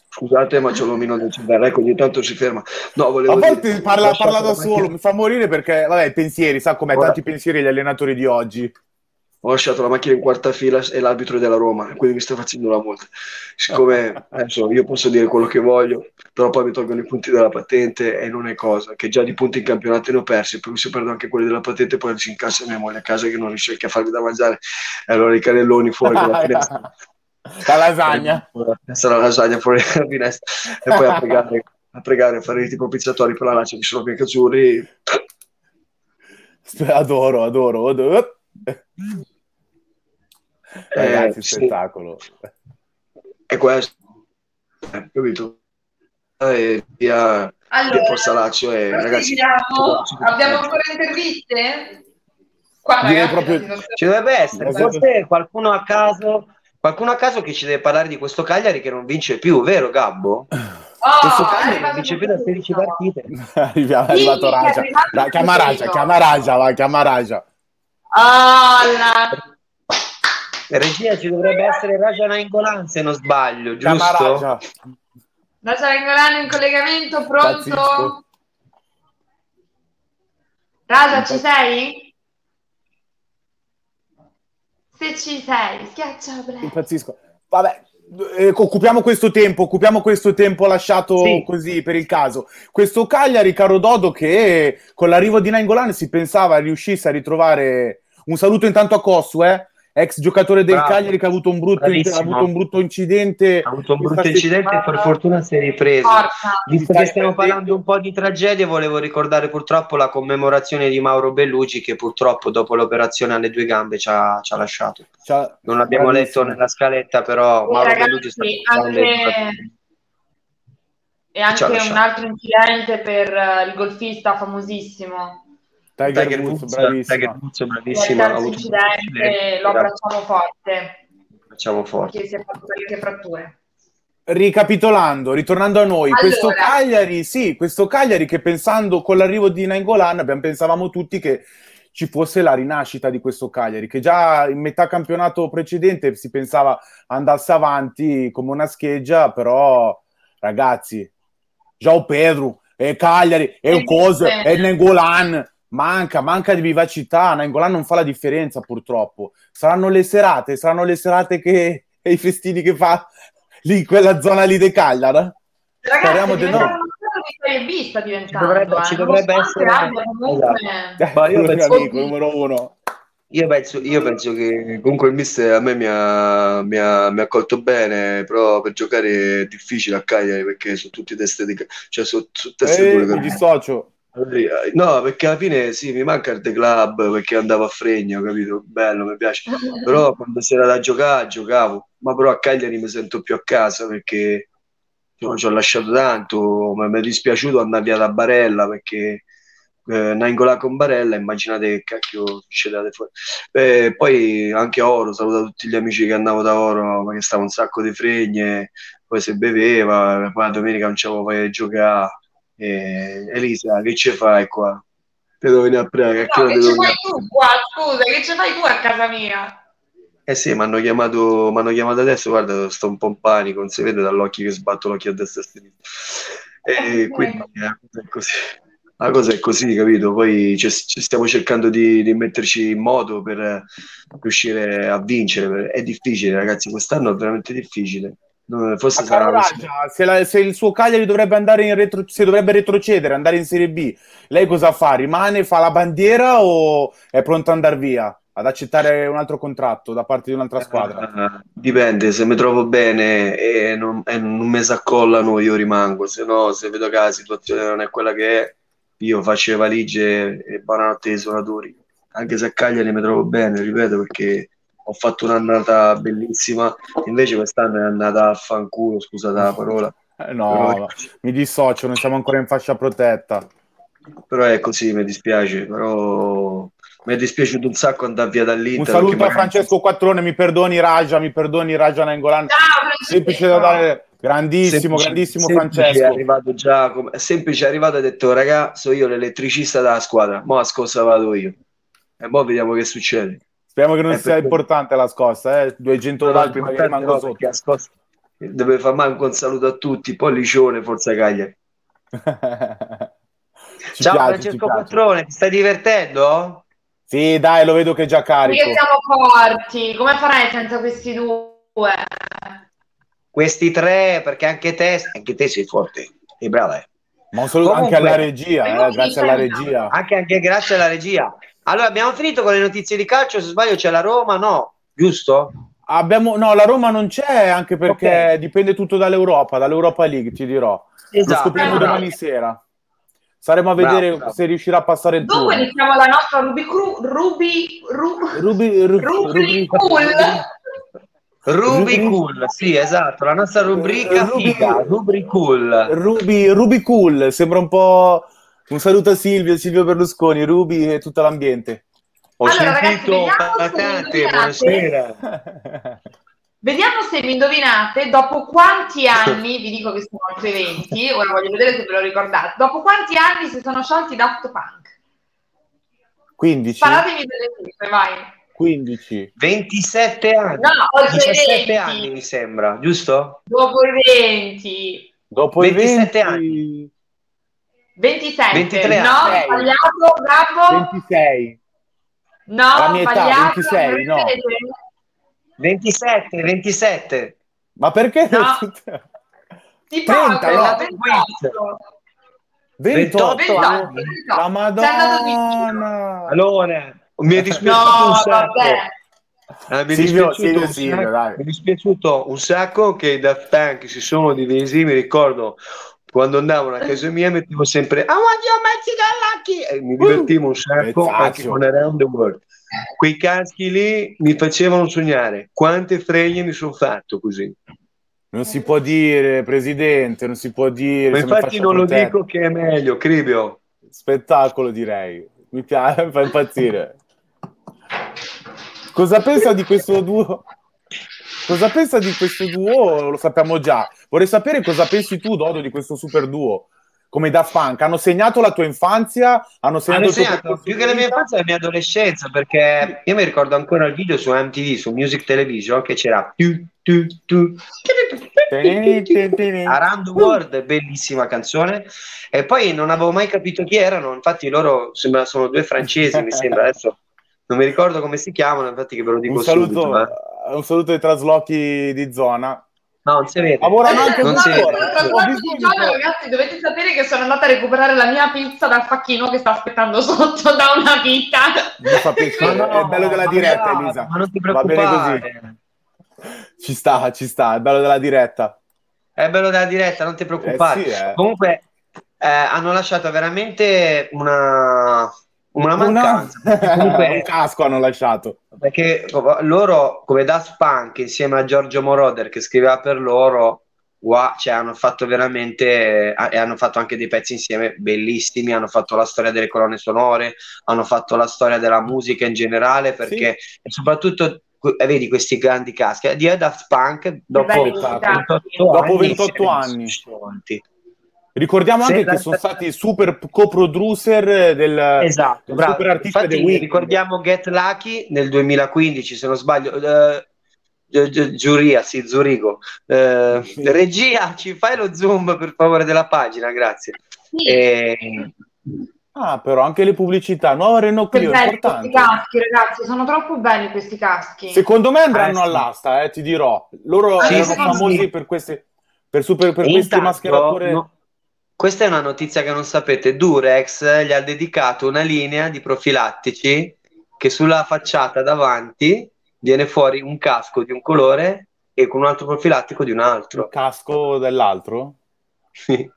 Scusate, ma c'è l'omino del cervello, ecco, ogni tanto si ferma. No, a volte dire, parla, parla da solo, mi fa morire perché, vabbè, pensieri, sa com'è, Ora... tanti pensieri agli allenatori di oggi ho lasciato la macchina in quarta fila e l'arbitro della Roma, quindi mi sta facendo la multa. Siccome adesso io posso dire quello che voglio, però poi mi tolgono i punti della patente e non è cosa, che già di punti in campionato ne ho persi, poi se perdo anche quelli della patente poi si incassa mia moglie a casa che non riesce a farmi da mangiare, e allora i canelloni fuori dalla finestra. La lasagna. La lasagna fuori dalla finestra e poi a pregare, a pregare, a fare i tipo pizzatori per la lancia di solo bianchi azzurri. Adoro, adoro, adoro. Ragazzi, eh, spettacolo. È questo, eh, capito? E via, allora, Forza Lazio e ragazzi, abbiamo ancora interviste? Qua, ragazzi, proprio... Ci dovrebbe essere, forse qualcuno a caso qualcuno a caso che ci deve parlare di questo Cagliari che non vince più, vero Gabbo? Oh, questo Cagliari non vince più da 16 partite. è arrivato Raja. Chiama Raja, chiama Raja, va, chiama Raja. Oh, la... Regia ci dovrebbe essere Raja Nainggolan se non sbaglio, giusto? Raja. Raja Nainggolan in collegamento, pronto? Pazzisco. Raja, ci sei? Se ci sei, schiaccia play. Impazzisco. Vabbè, eh, occupiamo questo tempo, occupiamo questo tempo lasciato sì. così per il caso. Questo Cagliari, caro Dodo, che con l'arrivo di Nainggolan si pensava riuscisse a ritrovare un saluto intanto a Cossu, eh? Ex giocatore del Bravo. Cagliari che ha avuto un brutto, ha avuto un brutto incidente. Ha avuto un brutto incidente e per fortuna si è ripreso. Visto che stiamo parlando un po' di tragedie, volevo ricordare purtroppo la commemorazione di Mauro Bellucci che purtroppo dopo l'operazione alle due gambe ci ha, ci ha lasciato. C'ha... Non l'abbiamo letto nella scaletta, però Mauro ragazzi, Bellucci è stato anche... E anche un altro incidente per uh, il golfista famosissimo Tiger, Tiger Woods, bravissima. Tiger Woods, bravissima. Ha avuto lo abbracciamo forte. Abbracciamo forte. Che si è fatto parecchie fratture. Ricapitolando, ritornando a noi, allora. questo Cagliari, sì, questo Cagliari che pensando con l'arrivo di Nainggolan, abbiamo, pensavamo tutti che ci fosse la rinascita di questo Cagliari, che già in metà campionato precedente si pensava andasse avanti come una scheggia, però ragazzi, João Pedro, e Cagliari, e Cose, e Nainggolan, manca, manca di vivacità. Nangolan non fa la differenza, purtroppo. Saranno le serate, saranno le serate che e i festini che fa lì in quella zona lì di Cagliari. Ragazzi, speriamo di no. Di Serie B sta diventando. Ci dovrebbe, eh. ci dovrebbe essere. Esatto. Ma io penso... amico numero uno. Io penso, io penso, che comunque il mister a me mi ha, mi, ha, mi ha, colto bene, però per giocare è difficile a Cagliari perché sono tutti teste di cioè sono, sono teste eh, dure. Mi dissocio. No, perché alla fine sì, mi manca il The Club perché andavo a fregno, capito? Bello, mi piace. Però quando si era da giocare, giocavo. Ma però a Cagliari mi sento più a casa perché ci ho lasciato tanto, mi è dispiaciuto andare via da Barella perché eh, Nainggola con Barella, immaginate che cacchio succedete fuori. Eh, poi anche Oro, saluto tutti gli amici che andavo da Oro, ma che stava un sacco di fregne, poi si beveva, poi la domenica non c'avevo voglia di giocare. Eh, Elisa, che ci fai qua? Te devo venire a prendere. No, che ci fai tu qua? Scusa, che ci fai tu a casa mia? Eh sì, mi hanno chiamato, chiamato adesso, guarda, sto un po' in panico, non si vede dall'occhio che sbatto l'occhio a destra e a sinistra. E quindi eh, è così la cosa è così, capito? Poi ci stiamo cercando di, di, metterci in modo per riuscire a vincere. È difficile, ragazzi, quest'anno è veramente difficile. Forse sarà se, la, se, il suo Cagliari dovrebbe andare in retro, se dovrebbe retrocedere, andare in Serie B, lei cosa fa? Rimane, fa la bandiera o è pronto ad andare via? Ad accettare un altro contratto da parte di un'altra squadra? Uh, dipende, se mi trovo bene e non, e non mi si accollano io rimango, se no se vedo che la situazione non è quella che è io faccio le valigie e buonanotte ai suonatori, anche se a Cagliari mi trovo bene, ripeto, perché ho fatto un'annata bellissima, invece quest'anno è andata a fanculo, scusate la parola. Eh, no, però... no, mi dissocio, non siamo ancora in fascia protetta. Però è così, mi dispiace, però mi è dispiaciuto un sacco andare via dall'Inter. Un saluto a Francesco Quattrone, mi perdoni Raja, mi perdoni Raja Nengolan. Semplice da dare Grandissimo, semplice, grandissimo semplice Francesco. È arrivato già, come, semplice è arrivato e ha detto, raga, sono io l'elettricista della squadra, mo a scossa vado io. E poi vediamo che succede. Speriamo che non è sia perché... importante la scossa, eh? 200 no, prima che rimango no, sotto. Scossa... Deve fare manco un saluto a tutti, poi Licione, Forza Cagliari. Ciao piace, Francesco Patrone, ti stai divertendo? Sì, dai, lo vedo che è già carico. Perché siamo forti, come farai senza questi due? questi tre, perché anche te, anche te sei forte e brava. Eh. Ma un saluto Comunque, anche alla regia, eh, grazie alla regia. Anche, anche grazie alla regia. Allora, abbiamo finito con le notizie di calcio, se sbaglio c'è la Roma, no? Giusto? Abbiamo, no, la Roma non c'è, anche perché okay. dipende tutto dall'Europa, dall'Europa League, ti dirò. Esatto. Lo scopriremo bravo. domani sera. Saremo a vedere bravo, bravo. se riuscirà a passare il turno. Dopo iniziamo la nostra Ruby Cru, Ruby, Ruby, Ruby, Ruby, Ruby, Rubicool, sì, esatto, la nostra rubrica Ruby, figa, Rubicool. Ruby, Rubicool, sembra un po' un saluto a Silvio, Silvio Berlusconi, Ruby e tutto l'ambiente. Ho allora, sentito patate, buonasera. Vediamo se mi indovinate dopo quanti anni, vi dico che sono altri 20, ora voglio vedere se ve lo ricordate, dopo quanti anni si sono sciolti Daft Punk? 15. Paratemi delle cifre, vai. 15. 27 anni. No, 17 20. anni mi sembra, giusto? Dopo i 20. Dopo 27 i 20... anni. 27. 23 anni. No, sbagliato, bravo. 26. No, La mia età, 26, no. 27, 27. Ma perché? No. Ti 30, pago, no? 28. 28 anni. La Madonna. Allora, mi è dispiaciuto no, un sacco. Eh, mi, è Silvio, Silvio, Silvio, mi è dispiaciuto un sacco che i Daft Punk si sono divisi. Mi ricordo quando andavano a casa mia mettevo sempre I want your Mexican Lucky e mi divertivo un sacco uh, anche con Around the World. Quei caschi lì mi facevano sognare quante fregne mi sono fatto così. Non si può dire, presidente, non si può dire. Ma infatti non lo dico che è meglio, Cribio. Spettacolo direi. Mi piace, fa impazzire. Cosa pensa di questo duo? Cosa pensa di questo duo? Lo sappiamo già. Vorrei sapere cosa pensi tu, Dodo, di questo super duo. Come da Funk, hanno segnato la tua infanzia? Hanno segnato, hanno segnato più che la mia infanzia, la mia adolescenza. Perché io mi ricordo ancora il video su MTV, su Music Television, che c'era Around the World, bellissima canzone. E poi non avevo mai capito chi erano. Infatti, loro sembra, sono due francesi, mi sembra adesso non mi ricordo come si chiamano, infatti che ve lo dico un saluto, subito, eh. Un saluto ai traslochi di zona. No, non si vede. Lavorano anche non no, si vede. Qualche giorno, ragazzi, dovete sapere che sono andata a recuperare la mia pizza dal facchino che sta aspettando sotto da una vita. Piacere, No, è bello della diretta, no, Elisa. Ma non ti Va bene preoccupare. così. Ci sta, ci sta, è bello della diretta. È bello della diretta, non ti preoccupare. Eh sì, eh. Comunque, eh, hanno lasciato veramente una, una Una... mancanza. Comunque, un casco hanno lasciato. perché loro, come Daft Punk, insieme a Giorgio Moroder che scriveva per loro, wow, cioè, hanno fatto veramente e hanno fatto anche dei pezzi insieme bellissimi. Hanno fatto la storia delle colonne sonore, hanno fatto la storia della musica in generale. Perché, e soprattutto, eh, vedi questi grandi caschi di Daft Punk dopo belli 28 caschi. Dopo anni 28 si erano anni. Ricordiamo Sì, anche che sono stati super co-producer del, Esatto, del bravo. super artista Infatti, The Weeknd. ricordiamo Get Lucky nel 2015, se non sbaglio. Gi- Gi- Giuria, sì, Zurigo. Sì. regia, ci fai lo zoom per favore della pagina, grazie. Sì. Eh, Ah, però anche le pubblicità, nuova Renault Che Clio, belli questi caschi, ragazzi, sono troppo belli questi caschi. Secondo me andranno Eh, sì. all'asta, eh, ti dirò. Loro Sì, erano sì, famosi sì. per queste per, super, per e questi intanto, mascherature. no, questa è una notizia che non sapete. Durex gli ha dedicato una linea di profilattici che sulla facciata davanti viene fuori un casco di un colore e con un altro profilattico di un Il altro. casco dell'altro? Sì.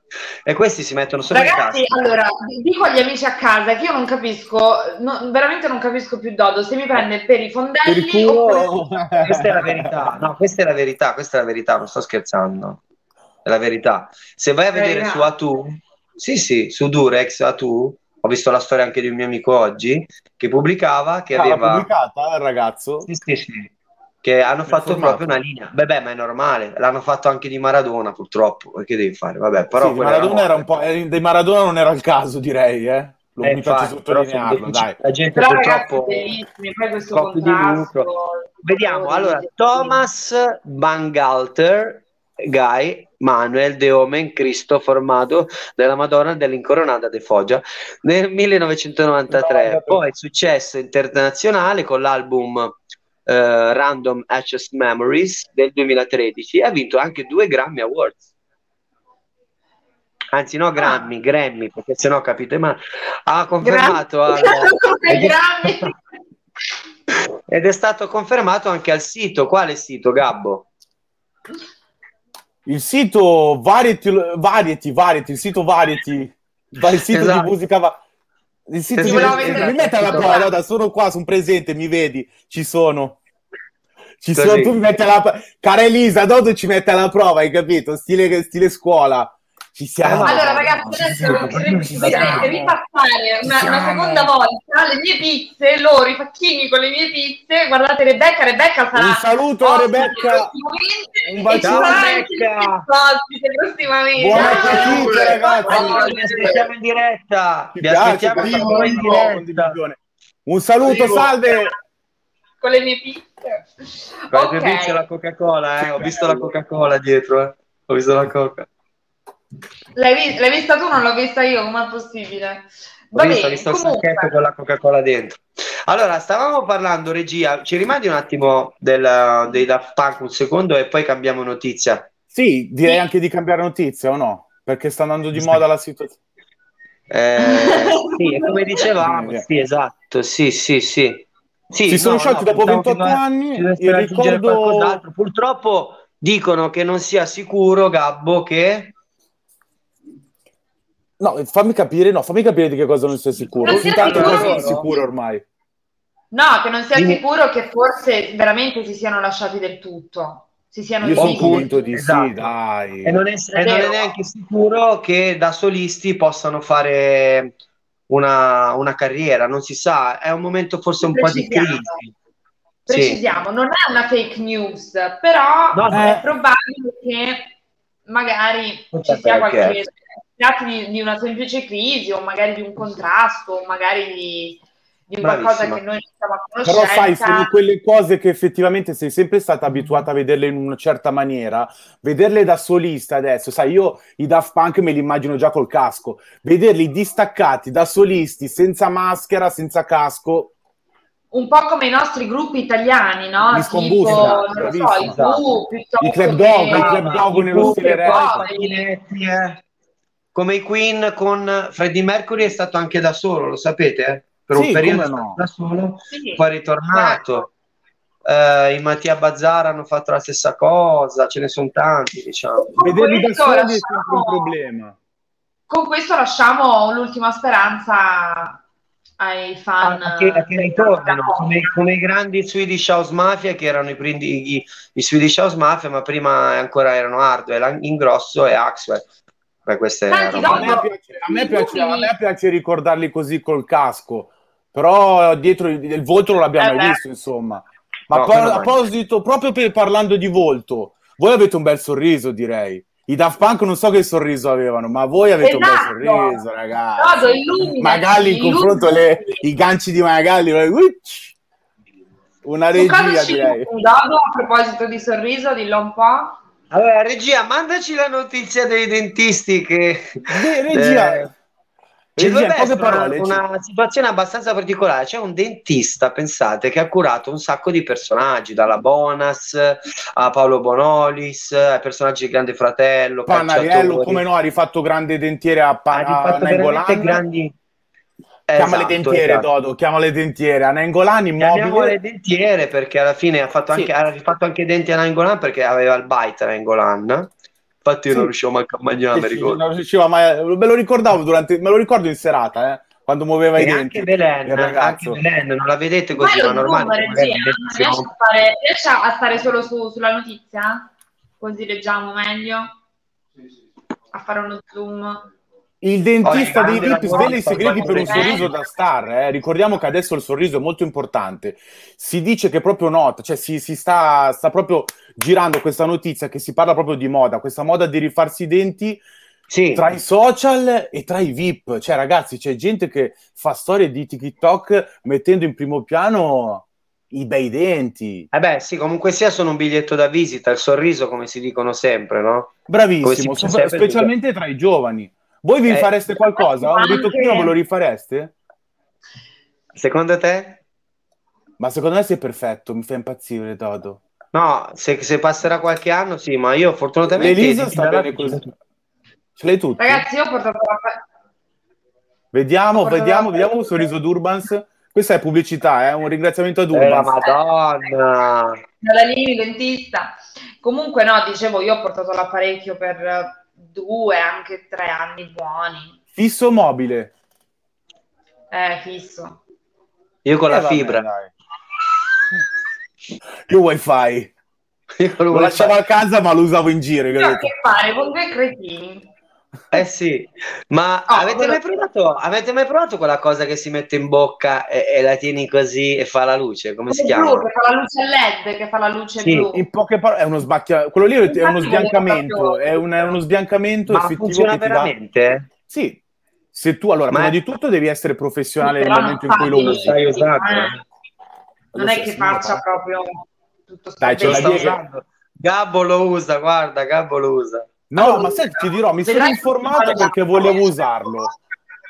E questi si mettono sopra il Ragazzi, casco. allora, dico agli amici a casa che io non capisco, no- veramente non capisco più Dodo, se mi prende per i Per fondelli il culo. oppure... Questa è la verità, no, questa è la verità, questa è la verità, non sto scherzando. È la verità. Se vai a vedere su Atu, sì, sì, su Durex Atu, ho visto la storia anche di un mio amico oggi che pubblicava che Ah, aveva pubblicata il ragazzo? Sì, sì, sì. Che hanno Mi ha fatto proprio una linea. Beh, beh, ma è normale. L'hanno fatto anche di Maradona, purtroppo. E Che devi fare? Vabbè, però Sì, Maradona era un po'. eh, Di Maradona non era il caso, direi, eh. L'ho Eh, mi infatti, sottolinearlo, dai. La gente Però ragazzi, purtroppo lucro. Vediamo, allora, Thomas Bangalter, Guy, Manuel de Omen, Cristo formato della Madonna dell'Incoronata de Foggia nel 1993. Poi successo internazionale con l'album eh, Random Access Memories del 2013 e ha vinto anche due Grammy Awards. Anzi, no, Grammy, Grammy, perché sennò capite male. Ha confermato al- grammi. ed è stato confermato anche al sito. Quale sito, Gabbo? Il sito Variety, Variety, Variety, il sito Variety, va- il sito Esatto. di musica va- il sito di mi metti alla il prova, guarda, sono qua, sono presente, mi vedi, ci sono. Ci sono, tu mi metti alla prova. Cara Elisa, Dodo ci mette alla prova, hai capito? Stile, stile scuola. Ci siamo. Allora ragazzi, adesso siamo. ripassare una, una seconda volta le mie pizze, loro, i facchini con le mie pizze. Guardate Rebecca, Rebecca sarà Un saluto a Rebecca. Un ci bacione, Rebecca. prossimamente. Buon Ah, appetito, ragazzi. Oh, vi aspettiamo in diretta. Ci Vi piace, aspettiamo in diretta. Un saluto, Primo. salve. Con le mie pizze. Con le Ok. tue pizze e la Coca-Cola, eh. Ho visto la Coca-Cola dietro, eh. Ho visto la Coca. L'hai, vi- l'hai vista tu, non l'ho vista io, com'è possibile? Ho Va visto, ho bene, visto il comunque, sacchetto con la Coca-Cola dentro. Allora, stavamo parlando, regia, ci rimandi un attimo del- dei Daft Punk un secondo e poi cambiamo notizia. Sì, direi Sì. anche di cambiare notizia o no? Perché sta andando di Sì. moda la situazione. Eh, sì, e come dicevamo, sì, esatto, sì, sì, sì. Sì, Si sono no, sciolti no, dopo pensavo 28 che dovesse- anni, il raggiungere ricordo-. Purtroppo dicono che non sia sicuro, Gabbo, che No, fammi capire, no, fammi capire di che cosa non sei sicuro. Non sei Intanto sicuro? cosa sei sicuro ormai? No, che non sia Dimmi. sicuro che forse veramente si siano lasciati del tutto. Si siano Io sono convinto di Esatto. sì, dai. e non è, e non è neanche sicuro che da solisti possano fare una, una carriera, non si sa, è un momento forse un po' di Precisiamo. crisi. Sì. Precisiamo, non è una fake news, però No, no. è probabile che magari Non ci sia perché. qualche... Tratti di, di una semplice crisi o magari di un contrasto o magari di, di qualcosa che noi non siamo a Però sai, conoscenza. sono quelle cose che effettivamente sei sempre stata abituata a vederle in una certa maniera, vederle da solista adesso, sai, io i Daft Punk me li immagino già col casco, vederli distaccati da solisti, senza maschera, senza casco, un po' come i nostri gruppi italiani, no? Gli tipo, non lo so, i Q, I club dog, i club dog nello stile eh. Come i Queen con Freddie Mercury è stato anche da solo, lo sapete? Eh? Per Sì, un periodo no. da solo, Sì. poi è ritornato. Eh, I Mattia Bazzara hanno fatto la stessa cosa, ce ne sono tanti, diciamo. Vederli da soli è lasciamo- sempre un problema. Con questo lasciamo l'ultima speranza ai fan. Ah, che, che ritornano come, come i grandi Swedish House Mafia che erano i, primi, i, i Swedish House Mafia ma prima ancora erano Hardwell, Ingrosso e Axwell Beh, queste Senti, A me, piace, a, me piace, a me piace ricordarli così col casco, però dietro il, il volto non l'abbiamo Eh mai beh. visto, insomma. Ma No, meno a proposito, proprio per, parlando di volto, voi avete un bel sorriso, direi. I Daft Punk non so che sorriso avevano, ma voi avete un Esatto. bel sorriso, ragazzi. Dodo, illuminaci, Magalli in confronto le, i ganci di Magalli, uicc, una regia direi. Dodo, a proposito di sorriso, dillo un po'. Allora, regia, mandaci la notizia dei dentisti che... Beh, regia, Eh, regia, in dovrebbe poche parole, una, una situazione abbastanza particolare. C'è un dentista, pensate, che ha curato un sacco di personaggi, dalla Bonas a Paolo Bonolis, ai personaggi di Grande Fratello, Panariello, come no, ha rifatto grande dentiere a, Ha pa- rifatto a grandi... Chiama le Esatto, dentiere, esatto. Dodo, chiama le dentiere. A Nainggolan Chiamiamole immobile. dentiere perché alla fine ha fatto Sì. anche, ha rifatto anche i denti a Nainggolan perché aveva il bite a Nainggolan. Infatti io Sì. non riuscivo manco a mangiare, Sì, sì, non riusciva mai- Me lo ricordavo durante, me lo ricordo in serata, eh, quando muoveva i E denti. anche Belen, anche ragazzo. Belen, non la vedete così, ma normale. siamo- a, fare, riesci a stare solo su- sulla notizia? Così leggiamo meglio. A fare uno zoom. Il dentista dei VIP svela i segreti per un sorriso da star. eh. Ricordiamo che adesso il sorriso è molto importante. Si dice che proprio nota, cioè si, si sta, sta proprio girando questa notizia che si parla proprio di moda, questa moda di rifarsi i denti Sì, tra i social e tra i VIP. Cioè, ragazzi, c'è gente che fa storie di TikTok mettendo in primo piano i bei denti. eh beh, sì, comunque sia sono un biglietto da visita, il sorriso come si dicono sempre, no? Bravissimo, sopra- sempre, specialmente tra i giovani. Voi vi Eh, fareste qualcosa? Un anche- ritocchino ve lo rifareste? Secondo te? Ma secondo me sei perfetto, mi fa impazzire, Dodo. No, se, se passerà qualche anno sì, ma io fortunatamente... L'Elisa sta bene così. Ce l'hai tutti? Ragazzi, io ho portato la... Vediamo, Guarda- vediamo, vediamo un sorriso d'Urbans. Questa è pubblicità, eh? un ringraziamento ad Eh, la Urbans. Madonna! Nadalini, dentista. Comunque, no, dicevo, io ho portato l'apparecchio per eh, due, anche tre anni buoni. Fisso o mobile? Eh, fisso. Io con Eh, la vabbè, fibra. dai. Io wifi. Io Lo wifi. lasciavo a casa ma lo usavo in giro. Io ho a capito? che fare con due cretini. Eh sì, ma Oh, avete, quello- mai provato, avete mai provato quella cosa che si mette in bocca e, e la tieni così e fa la luce? Come si blu, chiama? che fa la luce LED, che fa la luce Sì, blu. In poche parole, è uno sbacchia... Quello lì è uno sbiancamento. È, un- è uno sbiancamento Ma effettivo funziona che ti dà. veramente? Sì. Se tu, allora, Ma prima è- di tutto devi essere professionale nel Però momento in cui lo usi. Eh. eh? Non è che faccia proprio tutto Dai, scadente. dieta. usando. Gabbo lo usa, guarda, Gabbo lo usa. No, ma senti, ti dirò, mi sono informato perché volevo usarlo.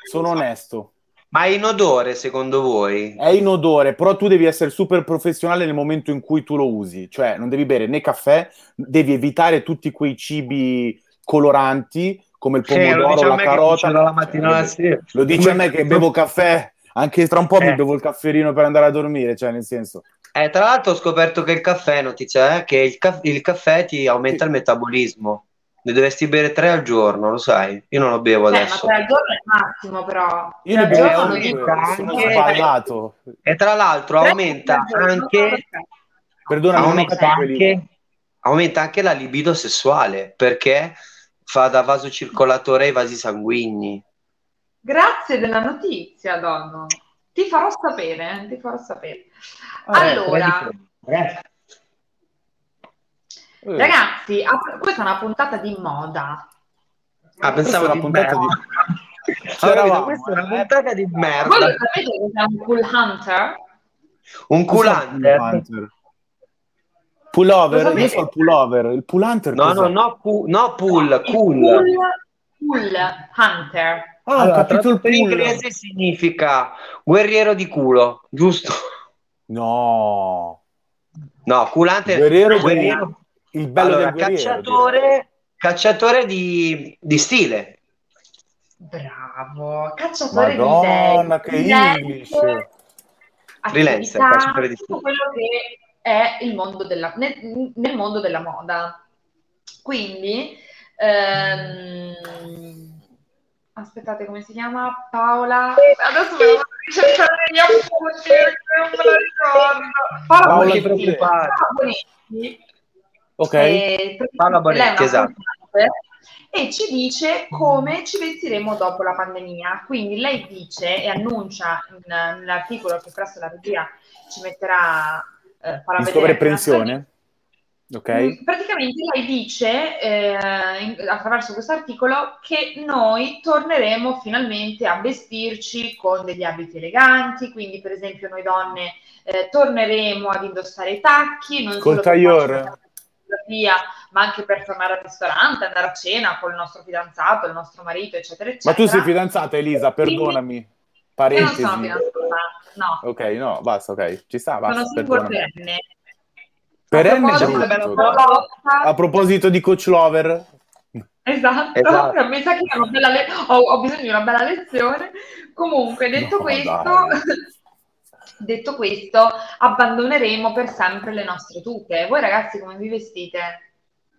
Sono onesto. Ma è in odore secondo voi? È in odore, però tu devi essere super professionale nel momento in cui tu lo usi. Cioè, non devi bere né caffè, devi evitare tutti quei cibi coloranti come il Sì, lo pomodoro, dice a la me che carota. dalla mattina alla Cioè, sera. Lo dice a me che bevo caffè, anche tra un po' mi Eh. bevo il cafferino per andare a dormire, cioè nel senso. Eh, tra l'altro ho scoperto che il caffè, notizia, eh, che il, caff- il caffè ti aumenta il metabolismo. Ne dovresti bere tre al giorno, lo sai? Io non lo bevo Eh, ma adesso. tre al giorno è il massimo, però. Io ne bevo anche- sballato. E tra l'altro Tre aumenta anche, Perdona, aumenta, anche, aumenta anche la libido sessuale perché fa da vasocircolatore ai vasi sanguigni. Grazie della notizia, Dono. Ti farò sapere, eh, ti farò sapere. Ah, allora, Eh, ragazzi, questa è una puntata di moda. Ah, pensavo è una puntata merda. di- Allora, C'eravamo, questa è una puntata di Voi merda. lo sapete cos'è un cool hunter? Un culante. pull hunter? Pullover, Lo io so il pullover, il pull hunter No, cos'è? no, no, pu- no, pull, Il cool. Cool, cool hunter. Ah, ho Allora, capito il tradotto in pull. inglese significa guerriero di culo, giusto? No. No, culante Guerriero, guerriero. Il bello allora, del guerriero, cacciatore, cacciatore di, di stile. Bravo, cacciatore Madonna, di che English. Freelancer, cacciatore di stile. Quello che è il mondo della, nel, nel mondo della moda. Quindi, ehm, aspettate, come si chiama? Paola. Adesso me lo vado a ricercare negli appunti non me lo ricordo. Paola, Paola Bonetti. Ok. Eh, Paola Bonetti, esatto. E ci dice come ci vestiremo dopo la pandemia. Quindi lei dice e annuncia in, nell'articolo che presso la regia ci metterà eh, farà di sovrappensione? Ok. Mm, praticamente lei dice eh, in, attraverso questo articolo che noi torneremo finalmente a vestirci con degli abiti eleganti, quindi per esempio noi donne eh, torneremo ad indossare i tacchi, non Col tagliore. Via, ma anche per tornare al ristorante, andare a cena con il nostro fidanzato, il nostro marito, eccetera, eccetera. Ma tu sei fidanzata, Elisa, perdonami. Parentesi. Io non sono fidanzata, no. Ok, no, basta, ok. Ci sta, basta. Sono single perenne. Perenne A proposito di coach lover. Esatto, esatto. mi sa che le- ho, ho, bisogno di una bella lezione. Comunque, detto no, questo, detto questo, abbandoneremo per sempre le nostre tuche. Voi ragazzi come vi vestite?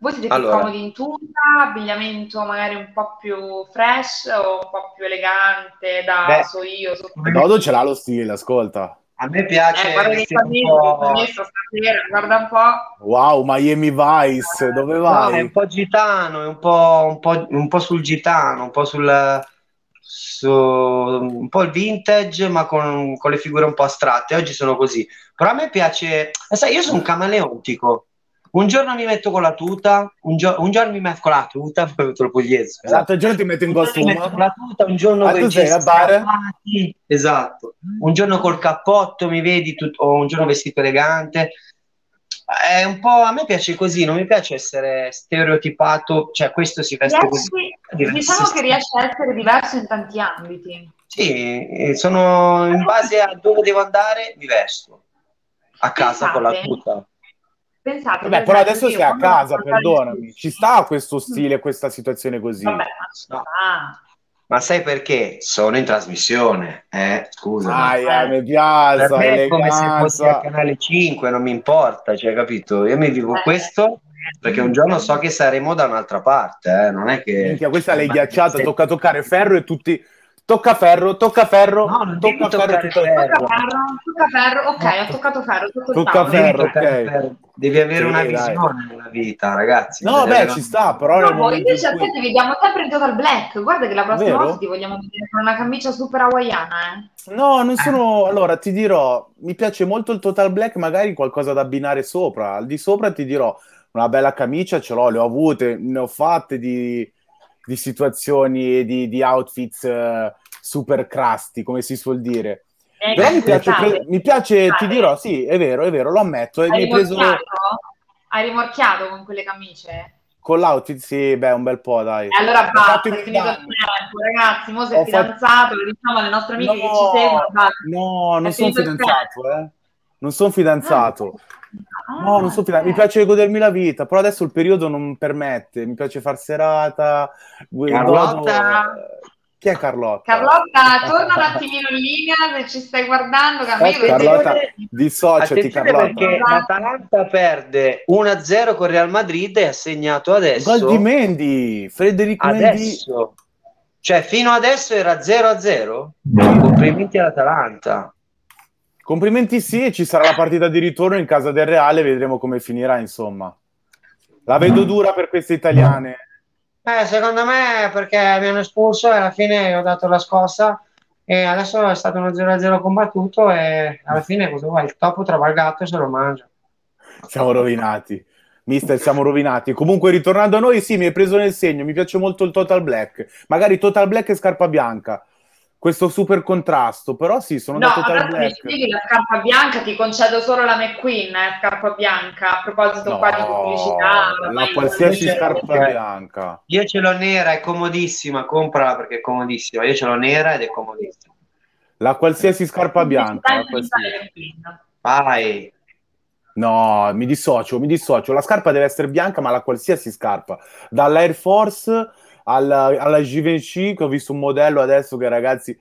Voi siete allora. più comodi in tuta, abbigliamento magari un po' più fresh o un po' più elegante da Beh, so io? So... Dodo ce l'ha lo stile, ascolta. A me piace. Eh, guarda che ho messo stasera, guarda un po'. Wow, Miami Vice, dove vai? No, è un po' gitano, è un po', un po', un po sul gitano, un po' sul, su, un po' il vintage, ma con, con, le figure un po' astratte. Oggi sono così. Però a me piace, eh, sai, io sono un camaleontico. Un giorno mi metto con la tuta, un, gio- un giorno mi metto con la tuta, poi metto il pugliese. Esatto, un giorno ti metto in costume. con la tuta, un giorno ah, tu sei? Esatto. Un giorno col cappotto mi vedi, tut- o un giorno vestito elegante. È un po' a me piace così, non mi piace essere stereotipato, cioè questo si veste riesci, così. Diciamo che riesce a essere diverso in tanti ambiti. Sì, sono in base a dove devo andare, mi vesto. A casa Pensate. con la tuta. Pensate, Vabbè, però adesso sei a casa, perdonami. Ci sta questo stile, questa situazione così. Vabbè, ma, no. Ma sai perché? Sono in trasmissione, eh? Scusa. Ah, eh, mi piace. Per me è come se fossi al canale 5, non mi importa, cioè, capito? Io mi vivo eh. questo perché un giorno so che saremo da un'altra parte, eh? non è che... Minchia, questa l'hai ghiacciata, tocca toccare ferro e tutti Tocca ferro, tocca ferro, no, tocca ferro, tocca ferro. Tocca ferro, ok, ho toccato ferro. Tocca ferro, ok. Devi avere sì, una visione nella vita, ragazzi. No, beh, una... ci sta, però... No, noi invece cui... ti vediamo sempre in Total Black. Guarda che la prossima Vero? volta ti vogliamo vedere con una camicia super hawaiana, eh. No, non sono... Allora, ti dirò, mi piace molto il Total Black, magari qualcosa da abbinare sopra. Al di sopra ti dirò, una bella camicia ce l'ho, le ho avute, ne ho fatte di, di situazioni, di, di outfits... Uh super crusty, come si suol dire. Eh, Però mi piace, pre- mi piace ti dirò, sì, è vero, è vero, lo ammetto. Hai, mi preso... Hai rimorchiato con quelle camicie? Con l'outfit sì, beh, un bel po', dai. E allora basta, è finito il tempo, ragazzi, mo sei fidanzato, fatto... lo diciamo alle nostre amiche no, che ci seguono. No, non sono fidanzato, eh. Non sono fidanzato. Ah, no, non sono fidanzato. Mi piace godermi la vita, però adesso il periodo non permette. Mi piace far serata. Carlotta. Chi è Carlotta? Carlotta, torna un attimino in linea se ci stai guardando. Eh, Carlotta, dissociati Carlotta. perché l'Atalanta perde 1-0 con Real Madrid e ha segnato adesso. Gol di Mendy, Federico adesso. Mendy. Cioè, fino adesso era 0-0? Complimenti all'Atalanta. Complimenti sì, ci sarà la partita di ritorno in casa del Reale, vedremo come finirà, insomma. La vedo dura per queste italiane. Eh, secondo me perché mi hanno espulso e alla fine ho dato la scossa e adesso è stato uno 0-0 combattuto e alla fine cosa vuoi? Il topo trova il gatto e se lo mangia. Siamo rovinati. Mister, siamo rovinati. Comunque, ritornando a noi, sì, mi hai preso nel segno. Mi piace molto il Total Black. Magari Total Black e scarpa bianca questo super contrasto, però sì, sono no, da Total Black. mi spieghi la scarpa bianca, ti concedo solo la McQueen, eh, scarpa bianca, a proposito no, qua di pubblicità. La qualsiasi scarpa io bianca. Io ce l'ho nera, è comodissima, comprala perché è comodissima. Io ce l'ho nera ed è comodissima. La qualsiasi scarpa bianca. Qualsiasi. Vai. No, mi dissocio, mi dissocio. La scarpa deve essere bianca, ma la qualsiasi scarpa. Dall'Air Force alla, alla Givenchy, che ho visto un modello adesso che ragazzi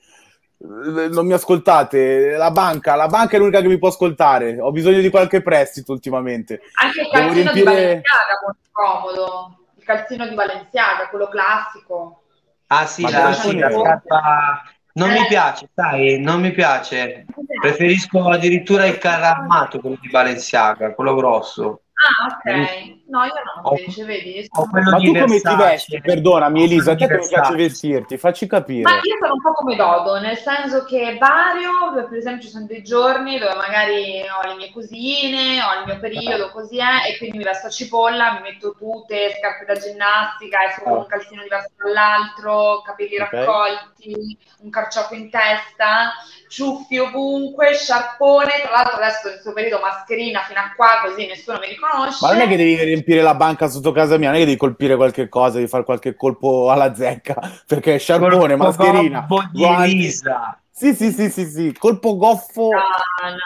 non mi ascoltate, la banca, la banca è l'unica che mi può ascoltare. Ho bisogno di qualche prestito ultimamente. Anche il calzino riempire... di Balenciaga molto comodo. Il calzino di Balenciaga, quello classico. Ah sì, la, sì, la scarpa non mi piace, sai, non mi piace. Preferisco addirittura il carro armato, quello di Balenciaga, quello grosso. Ah, ok. No, io no, invece, vedi. Ma tu come ti vesti? Perdonami, Elisa, te come piace vestirti? Facci capire. Ma io sono un po' come Dodo, nel senso che vario, per esempio ci sono dei giorni dove magari ho le mie cugine, ho il mio periodo, così è, e quindi mi vesto a cipolla, mi metto tute, scarpe da ginnastica, esco con un calzino diverso dall'altro, capelli okay. raccolti, un carciofo in testa, ciuffi ovunque, sciarpone, tra l'altro adesso in questo periodo mascherina fino a qua, così nessuno mi riconosce conosce. Ma non è che devi riempire la banca sotto casa mia, non è che devi colpire qualche cosa, devi fare qualche colpo alla zecca, perché è sciarbone, colpo mascherina, guanti. Sì, sì, sì, sì, sì, colpo goffo no, no.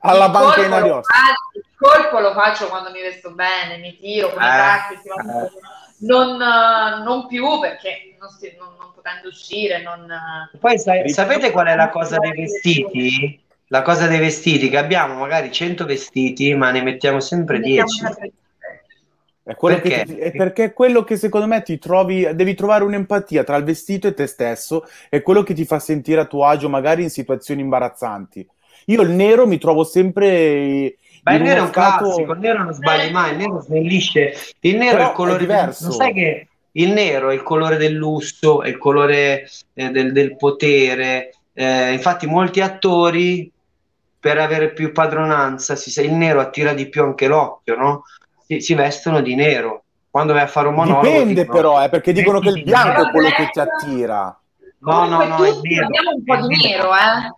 alla il banca in Ariosto. Il colpo lo faccio quando mi vesto bene, mi tiro con eh, i tacchi, eh. Non, non, più perché non, si, non, non potendo uscire. Non... Poi sai, sapete qual è la cosa dei vestiti? la cosa dei vestiti, che abbiamo magari 100 vestiti, ma ne mettiamo sempre 10. È, perché? Ti, è perché è quello che secondo me ti trovi, devi trovare un'empatia tra il vestito e te stesso, è quello che ti fa sentire a tuo agio magari in situazioni imbarazzanti. Io il nero mi trovo sempre... Ma il nero è un stato... classico, il nero non sbagli mai, il nero snellisce, il nero Però è il colore è diverso. Non sai che il nero è il colore del lusso, è il colore eh, del, del, potere. Eh, infatti molti attori per avere più padronanza, si, il nero attira di più anche l'occhio, no? Si, si vestono di nero. Quando vai a fare un monologo... Dipende dicono, però, eh, perché dicono che il bianco è quello che ti attira. No, no, no, è nero. Abbiamo un po' di nero, eh.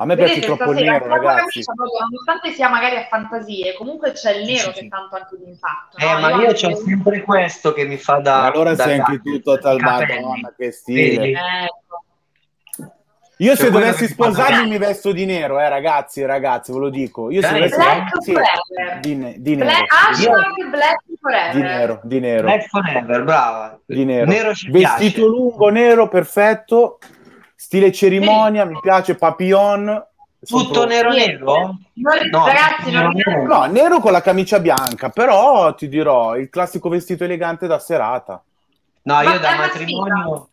A me piace troppo il nero, ragazzi. nonostante sia magari a fantasie, comunque c'è il nero che tanto anche di impatto. Eh, no? ma io, io ho sempre questo che mi fa da. allora da sei anche tu total madonna, che stile. Ecco. Io se dovessi sposarmi mi vesto di nero, eh, ragazzi, ragazzi, ve lo dico. Io se dovessi Black sì, di, di nero. Black, Black forever. Di nero, di nero. Black forever, brava. Di nero. nero Vestito piace. lungo, nero, perfetto. Stile cerimonia, sì. mi piace, papillon. Tutto nero nero? No, ragazzi, nero, nero. no, nero con la camicia bianca, però ti dirò, il classico vestito elegante da serata. No, io da matrimonio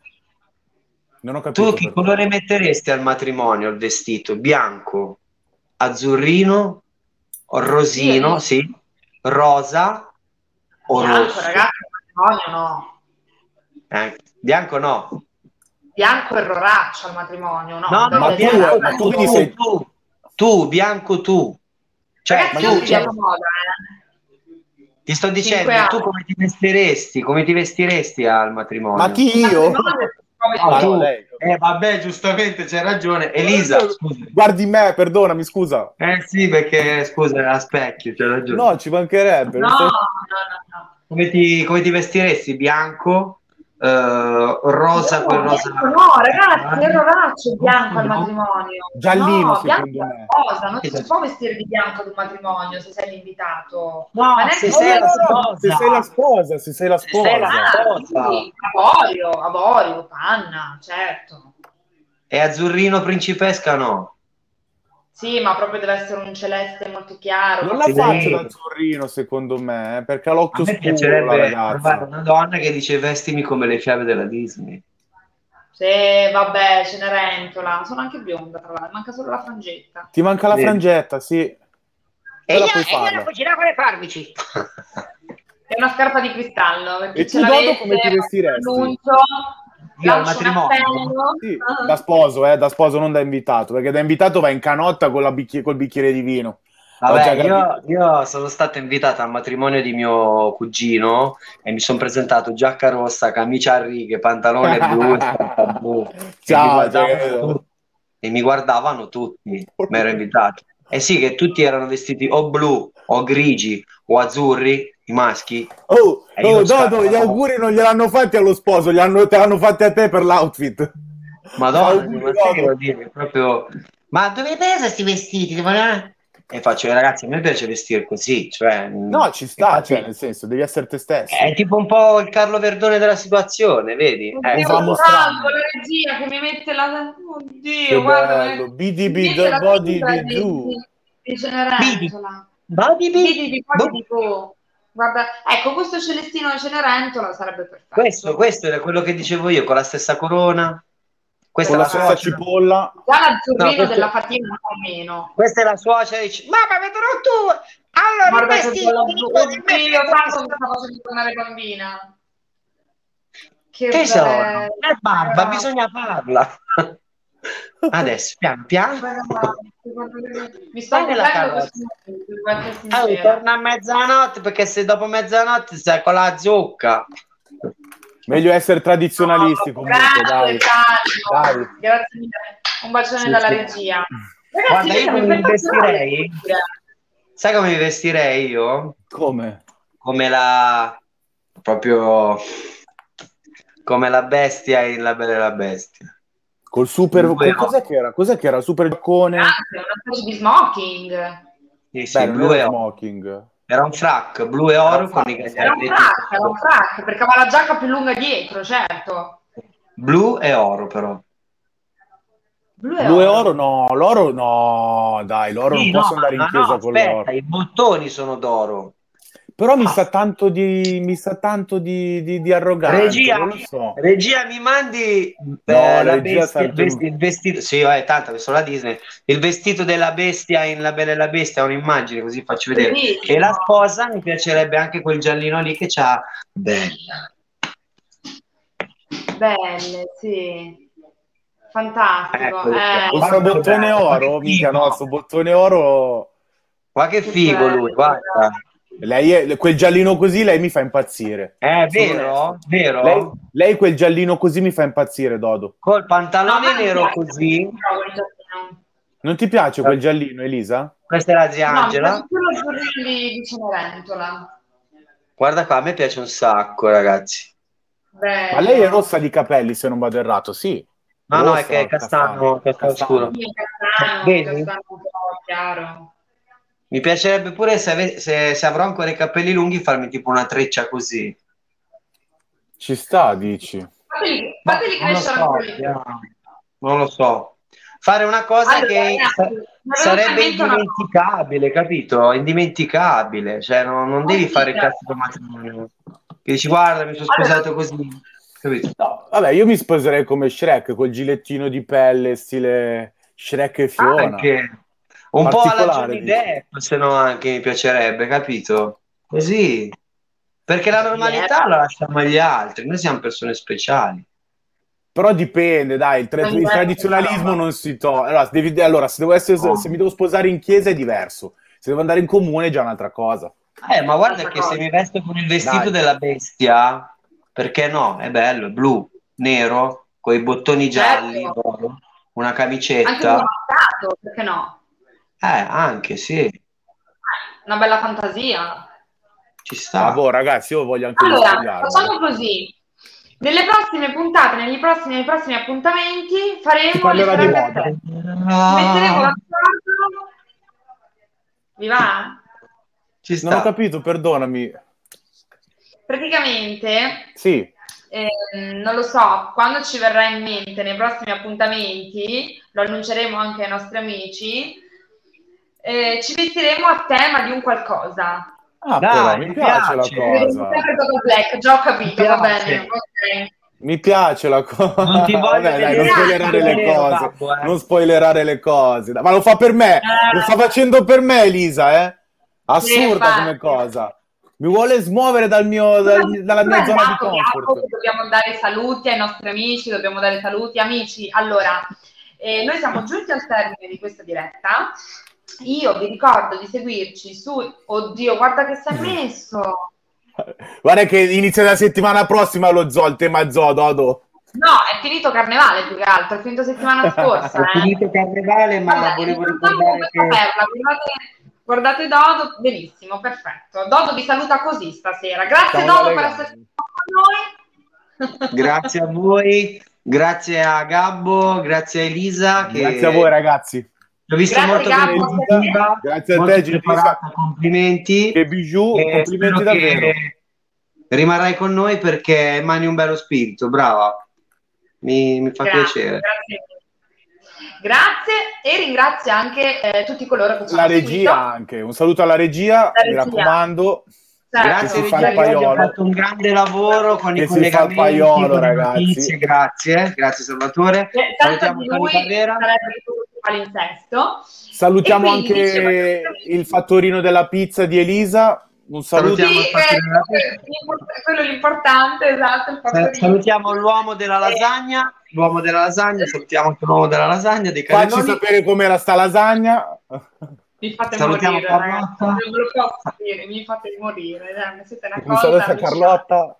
non ho capito. Tu che colore metteresti al matrimonio il vestito? Bianco, azzurrino, rosino, sì, sì rosa o bianco, rosso? ragazzi, matrimonio no. Eh, bianco no. Bianco e roraccio al matrimonio, no? No, ma bianco, ma tu, tu, sei... tu, tu, bianco tu. Cioè, ragazzi, tu, cioè... moda, eh. Ti sto dicendo, tu come ti vestiresti? Come ti vestiresti al matrimonio? Ma chi io? Ah, tu, eh, vabbè, giustamente c'è ragione. Elisa, scusa. Guardi me, perdonami, scusa. Eh sì, perché scusa, a specchio, c'è ragione. No, ci mancherebbe. No, no, no, no. Come ti, come ti vestiresti? Bianco? Uh, rosa no, quel rosa no ragazzi è roraccio bianco al matrimonio. Giallino no, secondo me. cosa, non si può vestire di bianco ad un matrimonio se sei l'invitato. No se sei, la sposa. se sei la sposa se sei la sposa, sei la sposa. Ah, sì, avorio, avorio, panna certo. E azzurrino principesca no sì, ma proprio deve essere un celeste molto chiaro. Non la faccio da azzurrino, secondo me, eh, perché ha l'occhio scuro. Mi piacerebbe trovare una donna che dice vestimi come le fiabe della Disney. Sì, vabbè, Cenerentola. Sono anche bionda, tra l'altro. Manca solo la frangetta. Ti manca la frangetta, sì. E io, io non cucina con le farmici. È una scarpa di cristallo. E tu dopo come ti vestiresti? Io al matrimonio. sì, da sposo, eh, da sposo non da invitato, perché da invitato va in canotta con bicchiere, col bicchiere di vino. Vabbè, io, io, sono stato invitato al matrimonio di mio cugino e mi sono presentato giacca rossa, camicia a righe, pantalone blu, blu Ciao, e, mi e mi guardavano tutti, mi ero invitato. Eh sì, che tutti erano vestiti o blu o grigi o azzurri i maschi. Oh, oh Dodo, gli auguri non gliel'hanno fatti allo sposo, li hanno, te l'hanno fatti a te per l'outfit. Madonna, ma dire, proprio... Ma dove hai preso questi vestiti? E faccio, ragazzi, a me piace vestire così, cioè... No, ci sta, infatti, cioè, nel senso, devi essere te stesso. È tipo un po' il Carlo Verdone della situazione, vedi? Oddio, eh, la regia che mi mette la... Oddio, che guarda... Bello. Body di giù. Di Cenerentola. Body bidi body Guarda, ecco, questo Celestino di Cenerentola sarebbe perfetto. Questo, questo era quello che dicevo io, con la stessa corona. Questa con la, la stessa cipolla. Già l'azzurrino no, della fatina un po' meno. Questa è la suocera dice, mamma vedrò tu! Allora, Guarda che vestito, oddio, tanto mi sta facendo tornare bambina. Che Tesoro, è barba, bisogna farla. Adesso, pian piano. Mi sta nella casa. Allora, torna a mezzanotte perché se dopo mezzanotte sei con la zucca. Meglio essere tradizionalisti no, comunque, grazie, dai. dai. Grazie mille. Un bacione sì, dalla sì. regia. Ragazzi, Guarda, io come mi vestirei? Sai come mi vestirei io? Come? Come la... proprio... come la bestia in La Bella e la Bestia. Col super... Col, cos'è che era? Cos'è che era? Super giaccone? Ah, una specie di smoking. Sì, sì, Beh, blu e smoking. Era un frac blu e oro con i Era un frac, era un frac, perché aveva la giacca più lunga dietro, certo. Blu e oro però. Blu e, Blu oro. oro no, l'oro no, dai, l'oro sì, non posso andare in chiesa no, con aspetta, l'oro. I bottoni sono d'oro. Però mi sa tanto di, mi sa tanto di, di, di arroganza. Regia, so. regia, mi mandi no, eh, la bestia, il, vestito, il, vestito, sì, è tanto che sono la Disney. Il vestito della bestia in La Bella e la Bestia è un'immagine, così faccio vedere. Sì, e la sposa mi piacerebbe anche quel giallino lì che c'ha bella. Belle, sì. Fantastico. Ecco, eh. Questo bottone oro, mica no, questo bottone oro. Guarda che figo lui, guarda. Lei è, quel giallino così lei mi fa impazzire. È vero? vero? Lei, lei, quel giallino così mi fa impazzire, Dodo. Col pantalone no, nero così. Non ti piace quel giallino, Elisa? Questa è la zia Angela. No, di Cenerentola. Guarda qua, a me piace un sacco, ragazzi. Beh, Ma lei è rossa di capelli, se non vado errato, sì. No, rossa, no, è che è castano, castano, castano scuro. Sì, castano, castano un po' chiaro. Mi piacerebbe pure se, ave- se, se, avrò ancora i capelli lunghi farmi tipo una treccia così. Ci sta, dici? Fateli, fateli crescere non, so, non lo so. Fare una cosa allora, che ragazzi, sarebbe indimenticabile, capito? Indimenticabile. Cioè, non, non devi fare il cazzo di matrimonio. Che dici, guarda, mi sono sposato allora, così. Capito? No, vabbè, io mi sposerei come Shrek, col gilettino di pelle, stile Shrek e Fiona. Anche un po' alla Johnny Depp, se no anche mi piacerebbe, capito? Così. Perché la normalità yeah. la lasciamo agli altri, noi siamo persone speciali. Però dipende, dai, il, tra- il tradizionalismo non si toglie. Allora, devi, allora se, essere, oh. se, mi devo sposare in chiesa è diverso, se devo andare in comune è già un'altra cosa. Eh, ma guarda che se mi vesto con il vestito dai. della bestia, perché no? È bello, è blu, nero, con i bottoni gialli, certo. una camicetta. Anche un perché no? Eh, anche sì. Una bella fantasia. Ci sta. Ah, boh, ragazzi, io voglio anche Allora, facciamo così. Nelle prossime puntate, negli prossimi, nei prossimi appuntamenti, faremo le di moda. Metteremo la Vi va? Ci sta. Non ho capito, perdonami. Praticamente, sì. Eh, non lo so, quando ci verrà in mente nei prossimi appuntamenti, lo annunceremo anche ai nostri amici, eh, ci vestiremo a tema di un qualcosa. Ah, Dai, però, mi, mi piace, piace, la cosa. Black, già ho capito, va bene. Okay. Mi piace la cosa. Non ti voglio Vabbè, dai, non spoilerare le cose. Babbo, eh. Non spoilerare le cose. Ma lo fa per me. Eh. Lo sta facendo per me, Elisa, eh? Assurda sì, come cosa. Mi vuole smuovere dal mio, dal, dalla mia zona di comfort. Dobbiamo dare saluti ai nostri amici, dobbiamo dare saluti. Amici, allora, eh, noi siamo giunti al termine di questa diretta. Io vi ricordo di seguirci su... Oddio, guarda che sei messo! Guarda che inizia la settimana prossima lo zoo, il tema zoo, Dodo. No, è finito carnevale più che altro, è finito settimana scorsa. è eh. finito carnevale, ma Vabbè, volevo ricordare che... guardate, guardate Dodo, benissimo, perfetto. Dodo vi saluta così stasera. Grazie Ciao, Dodo per essere con noi. Grazie a voi, grazie a Gabbo, grazie a Elisa. Che... Grazie a voi ragazzi L'ho vista molto creativa, grazie a te, preparata, complimenti. E bijou, e complimenti davvero. Rimarrai con noi perché mani un bello spirito, brava. Mi, mi fa grazie, piacere. Grazie. Grazie e ringrazio anche eh, tutti coloro che ci hanno La regia seguito. anche, un saluto alla regia, regia. mi raccomando. Certo. Grazie regia, ha fatto un grande lavoro con che i collegamenti, paiolo, ragazzi. Notizie. Grazie, grazie Salvatore. Eh, Salutiamo Tony Carrera palinsesto. Salutiamo anche il fattorino della pizza di Elisa. Un saluto. Salutiamo sì, eh, quello l'importante, esatto. Salutiamo l'uomo della lasagna. L'uomo della lasagna, salutiamo anche l'uomo della lasagna. Dei Facci sapere com'era sta lasagna. Mi fate Salutiamo morire, Carlotta. Non ve lo posso dire, mi fate morire. Eh, siete una un saluto a Carlotta.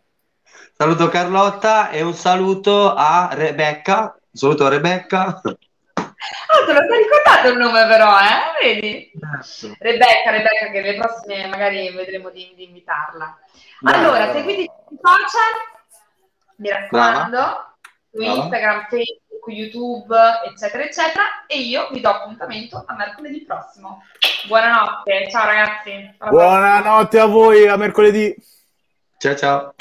Saluto Carlotta e un saluto a Rebecca. Un saluto a Rebecca. Ah, te lo sei ricordato il nome però, eh? Vedi? Certo. Rebecca, Rebecca, che le prossime magari vedremo di, di invitarla. Allora, seguite sui social, mi raccomando, Brava. su Instagram, Facebook, YouTube, eccetera, eccetera, e io vi do appuntamento a mercoledì prossimo. Buonanotte, ciao ragazzi. Buonanotte a voi, a mercoledì. Ciao ciao.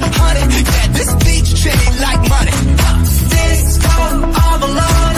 this honey, yeah, this beach chain like money. This all alone.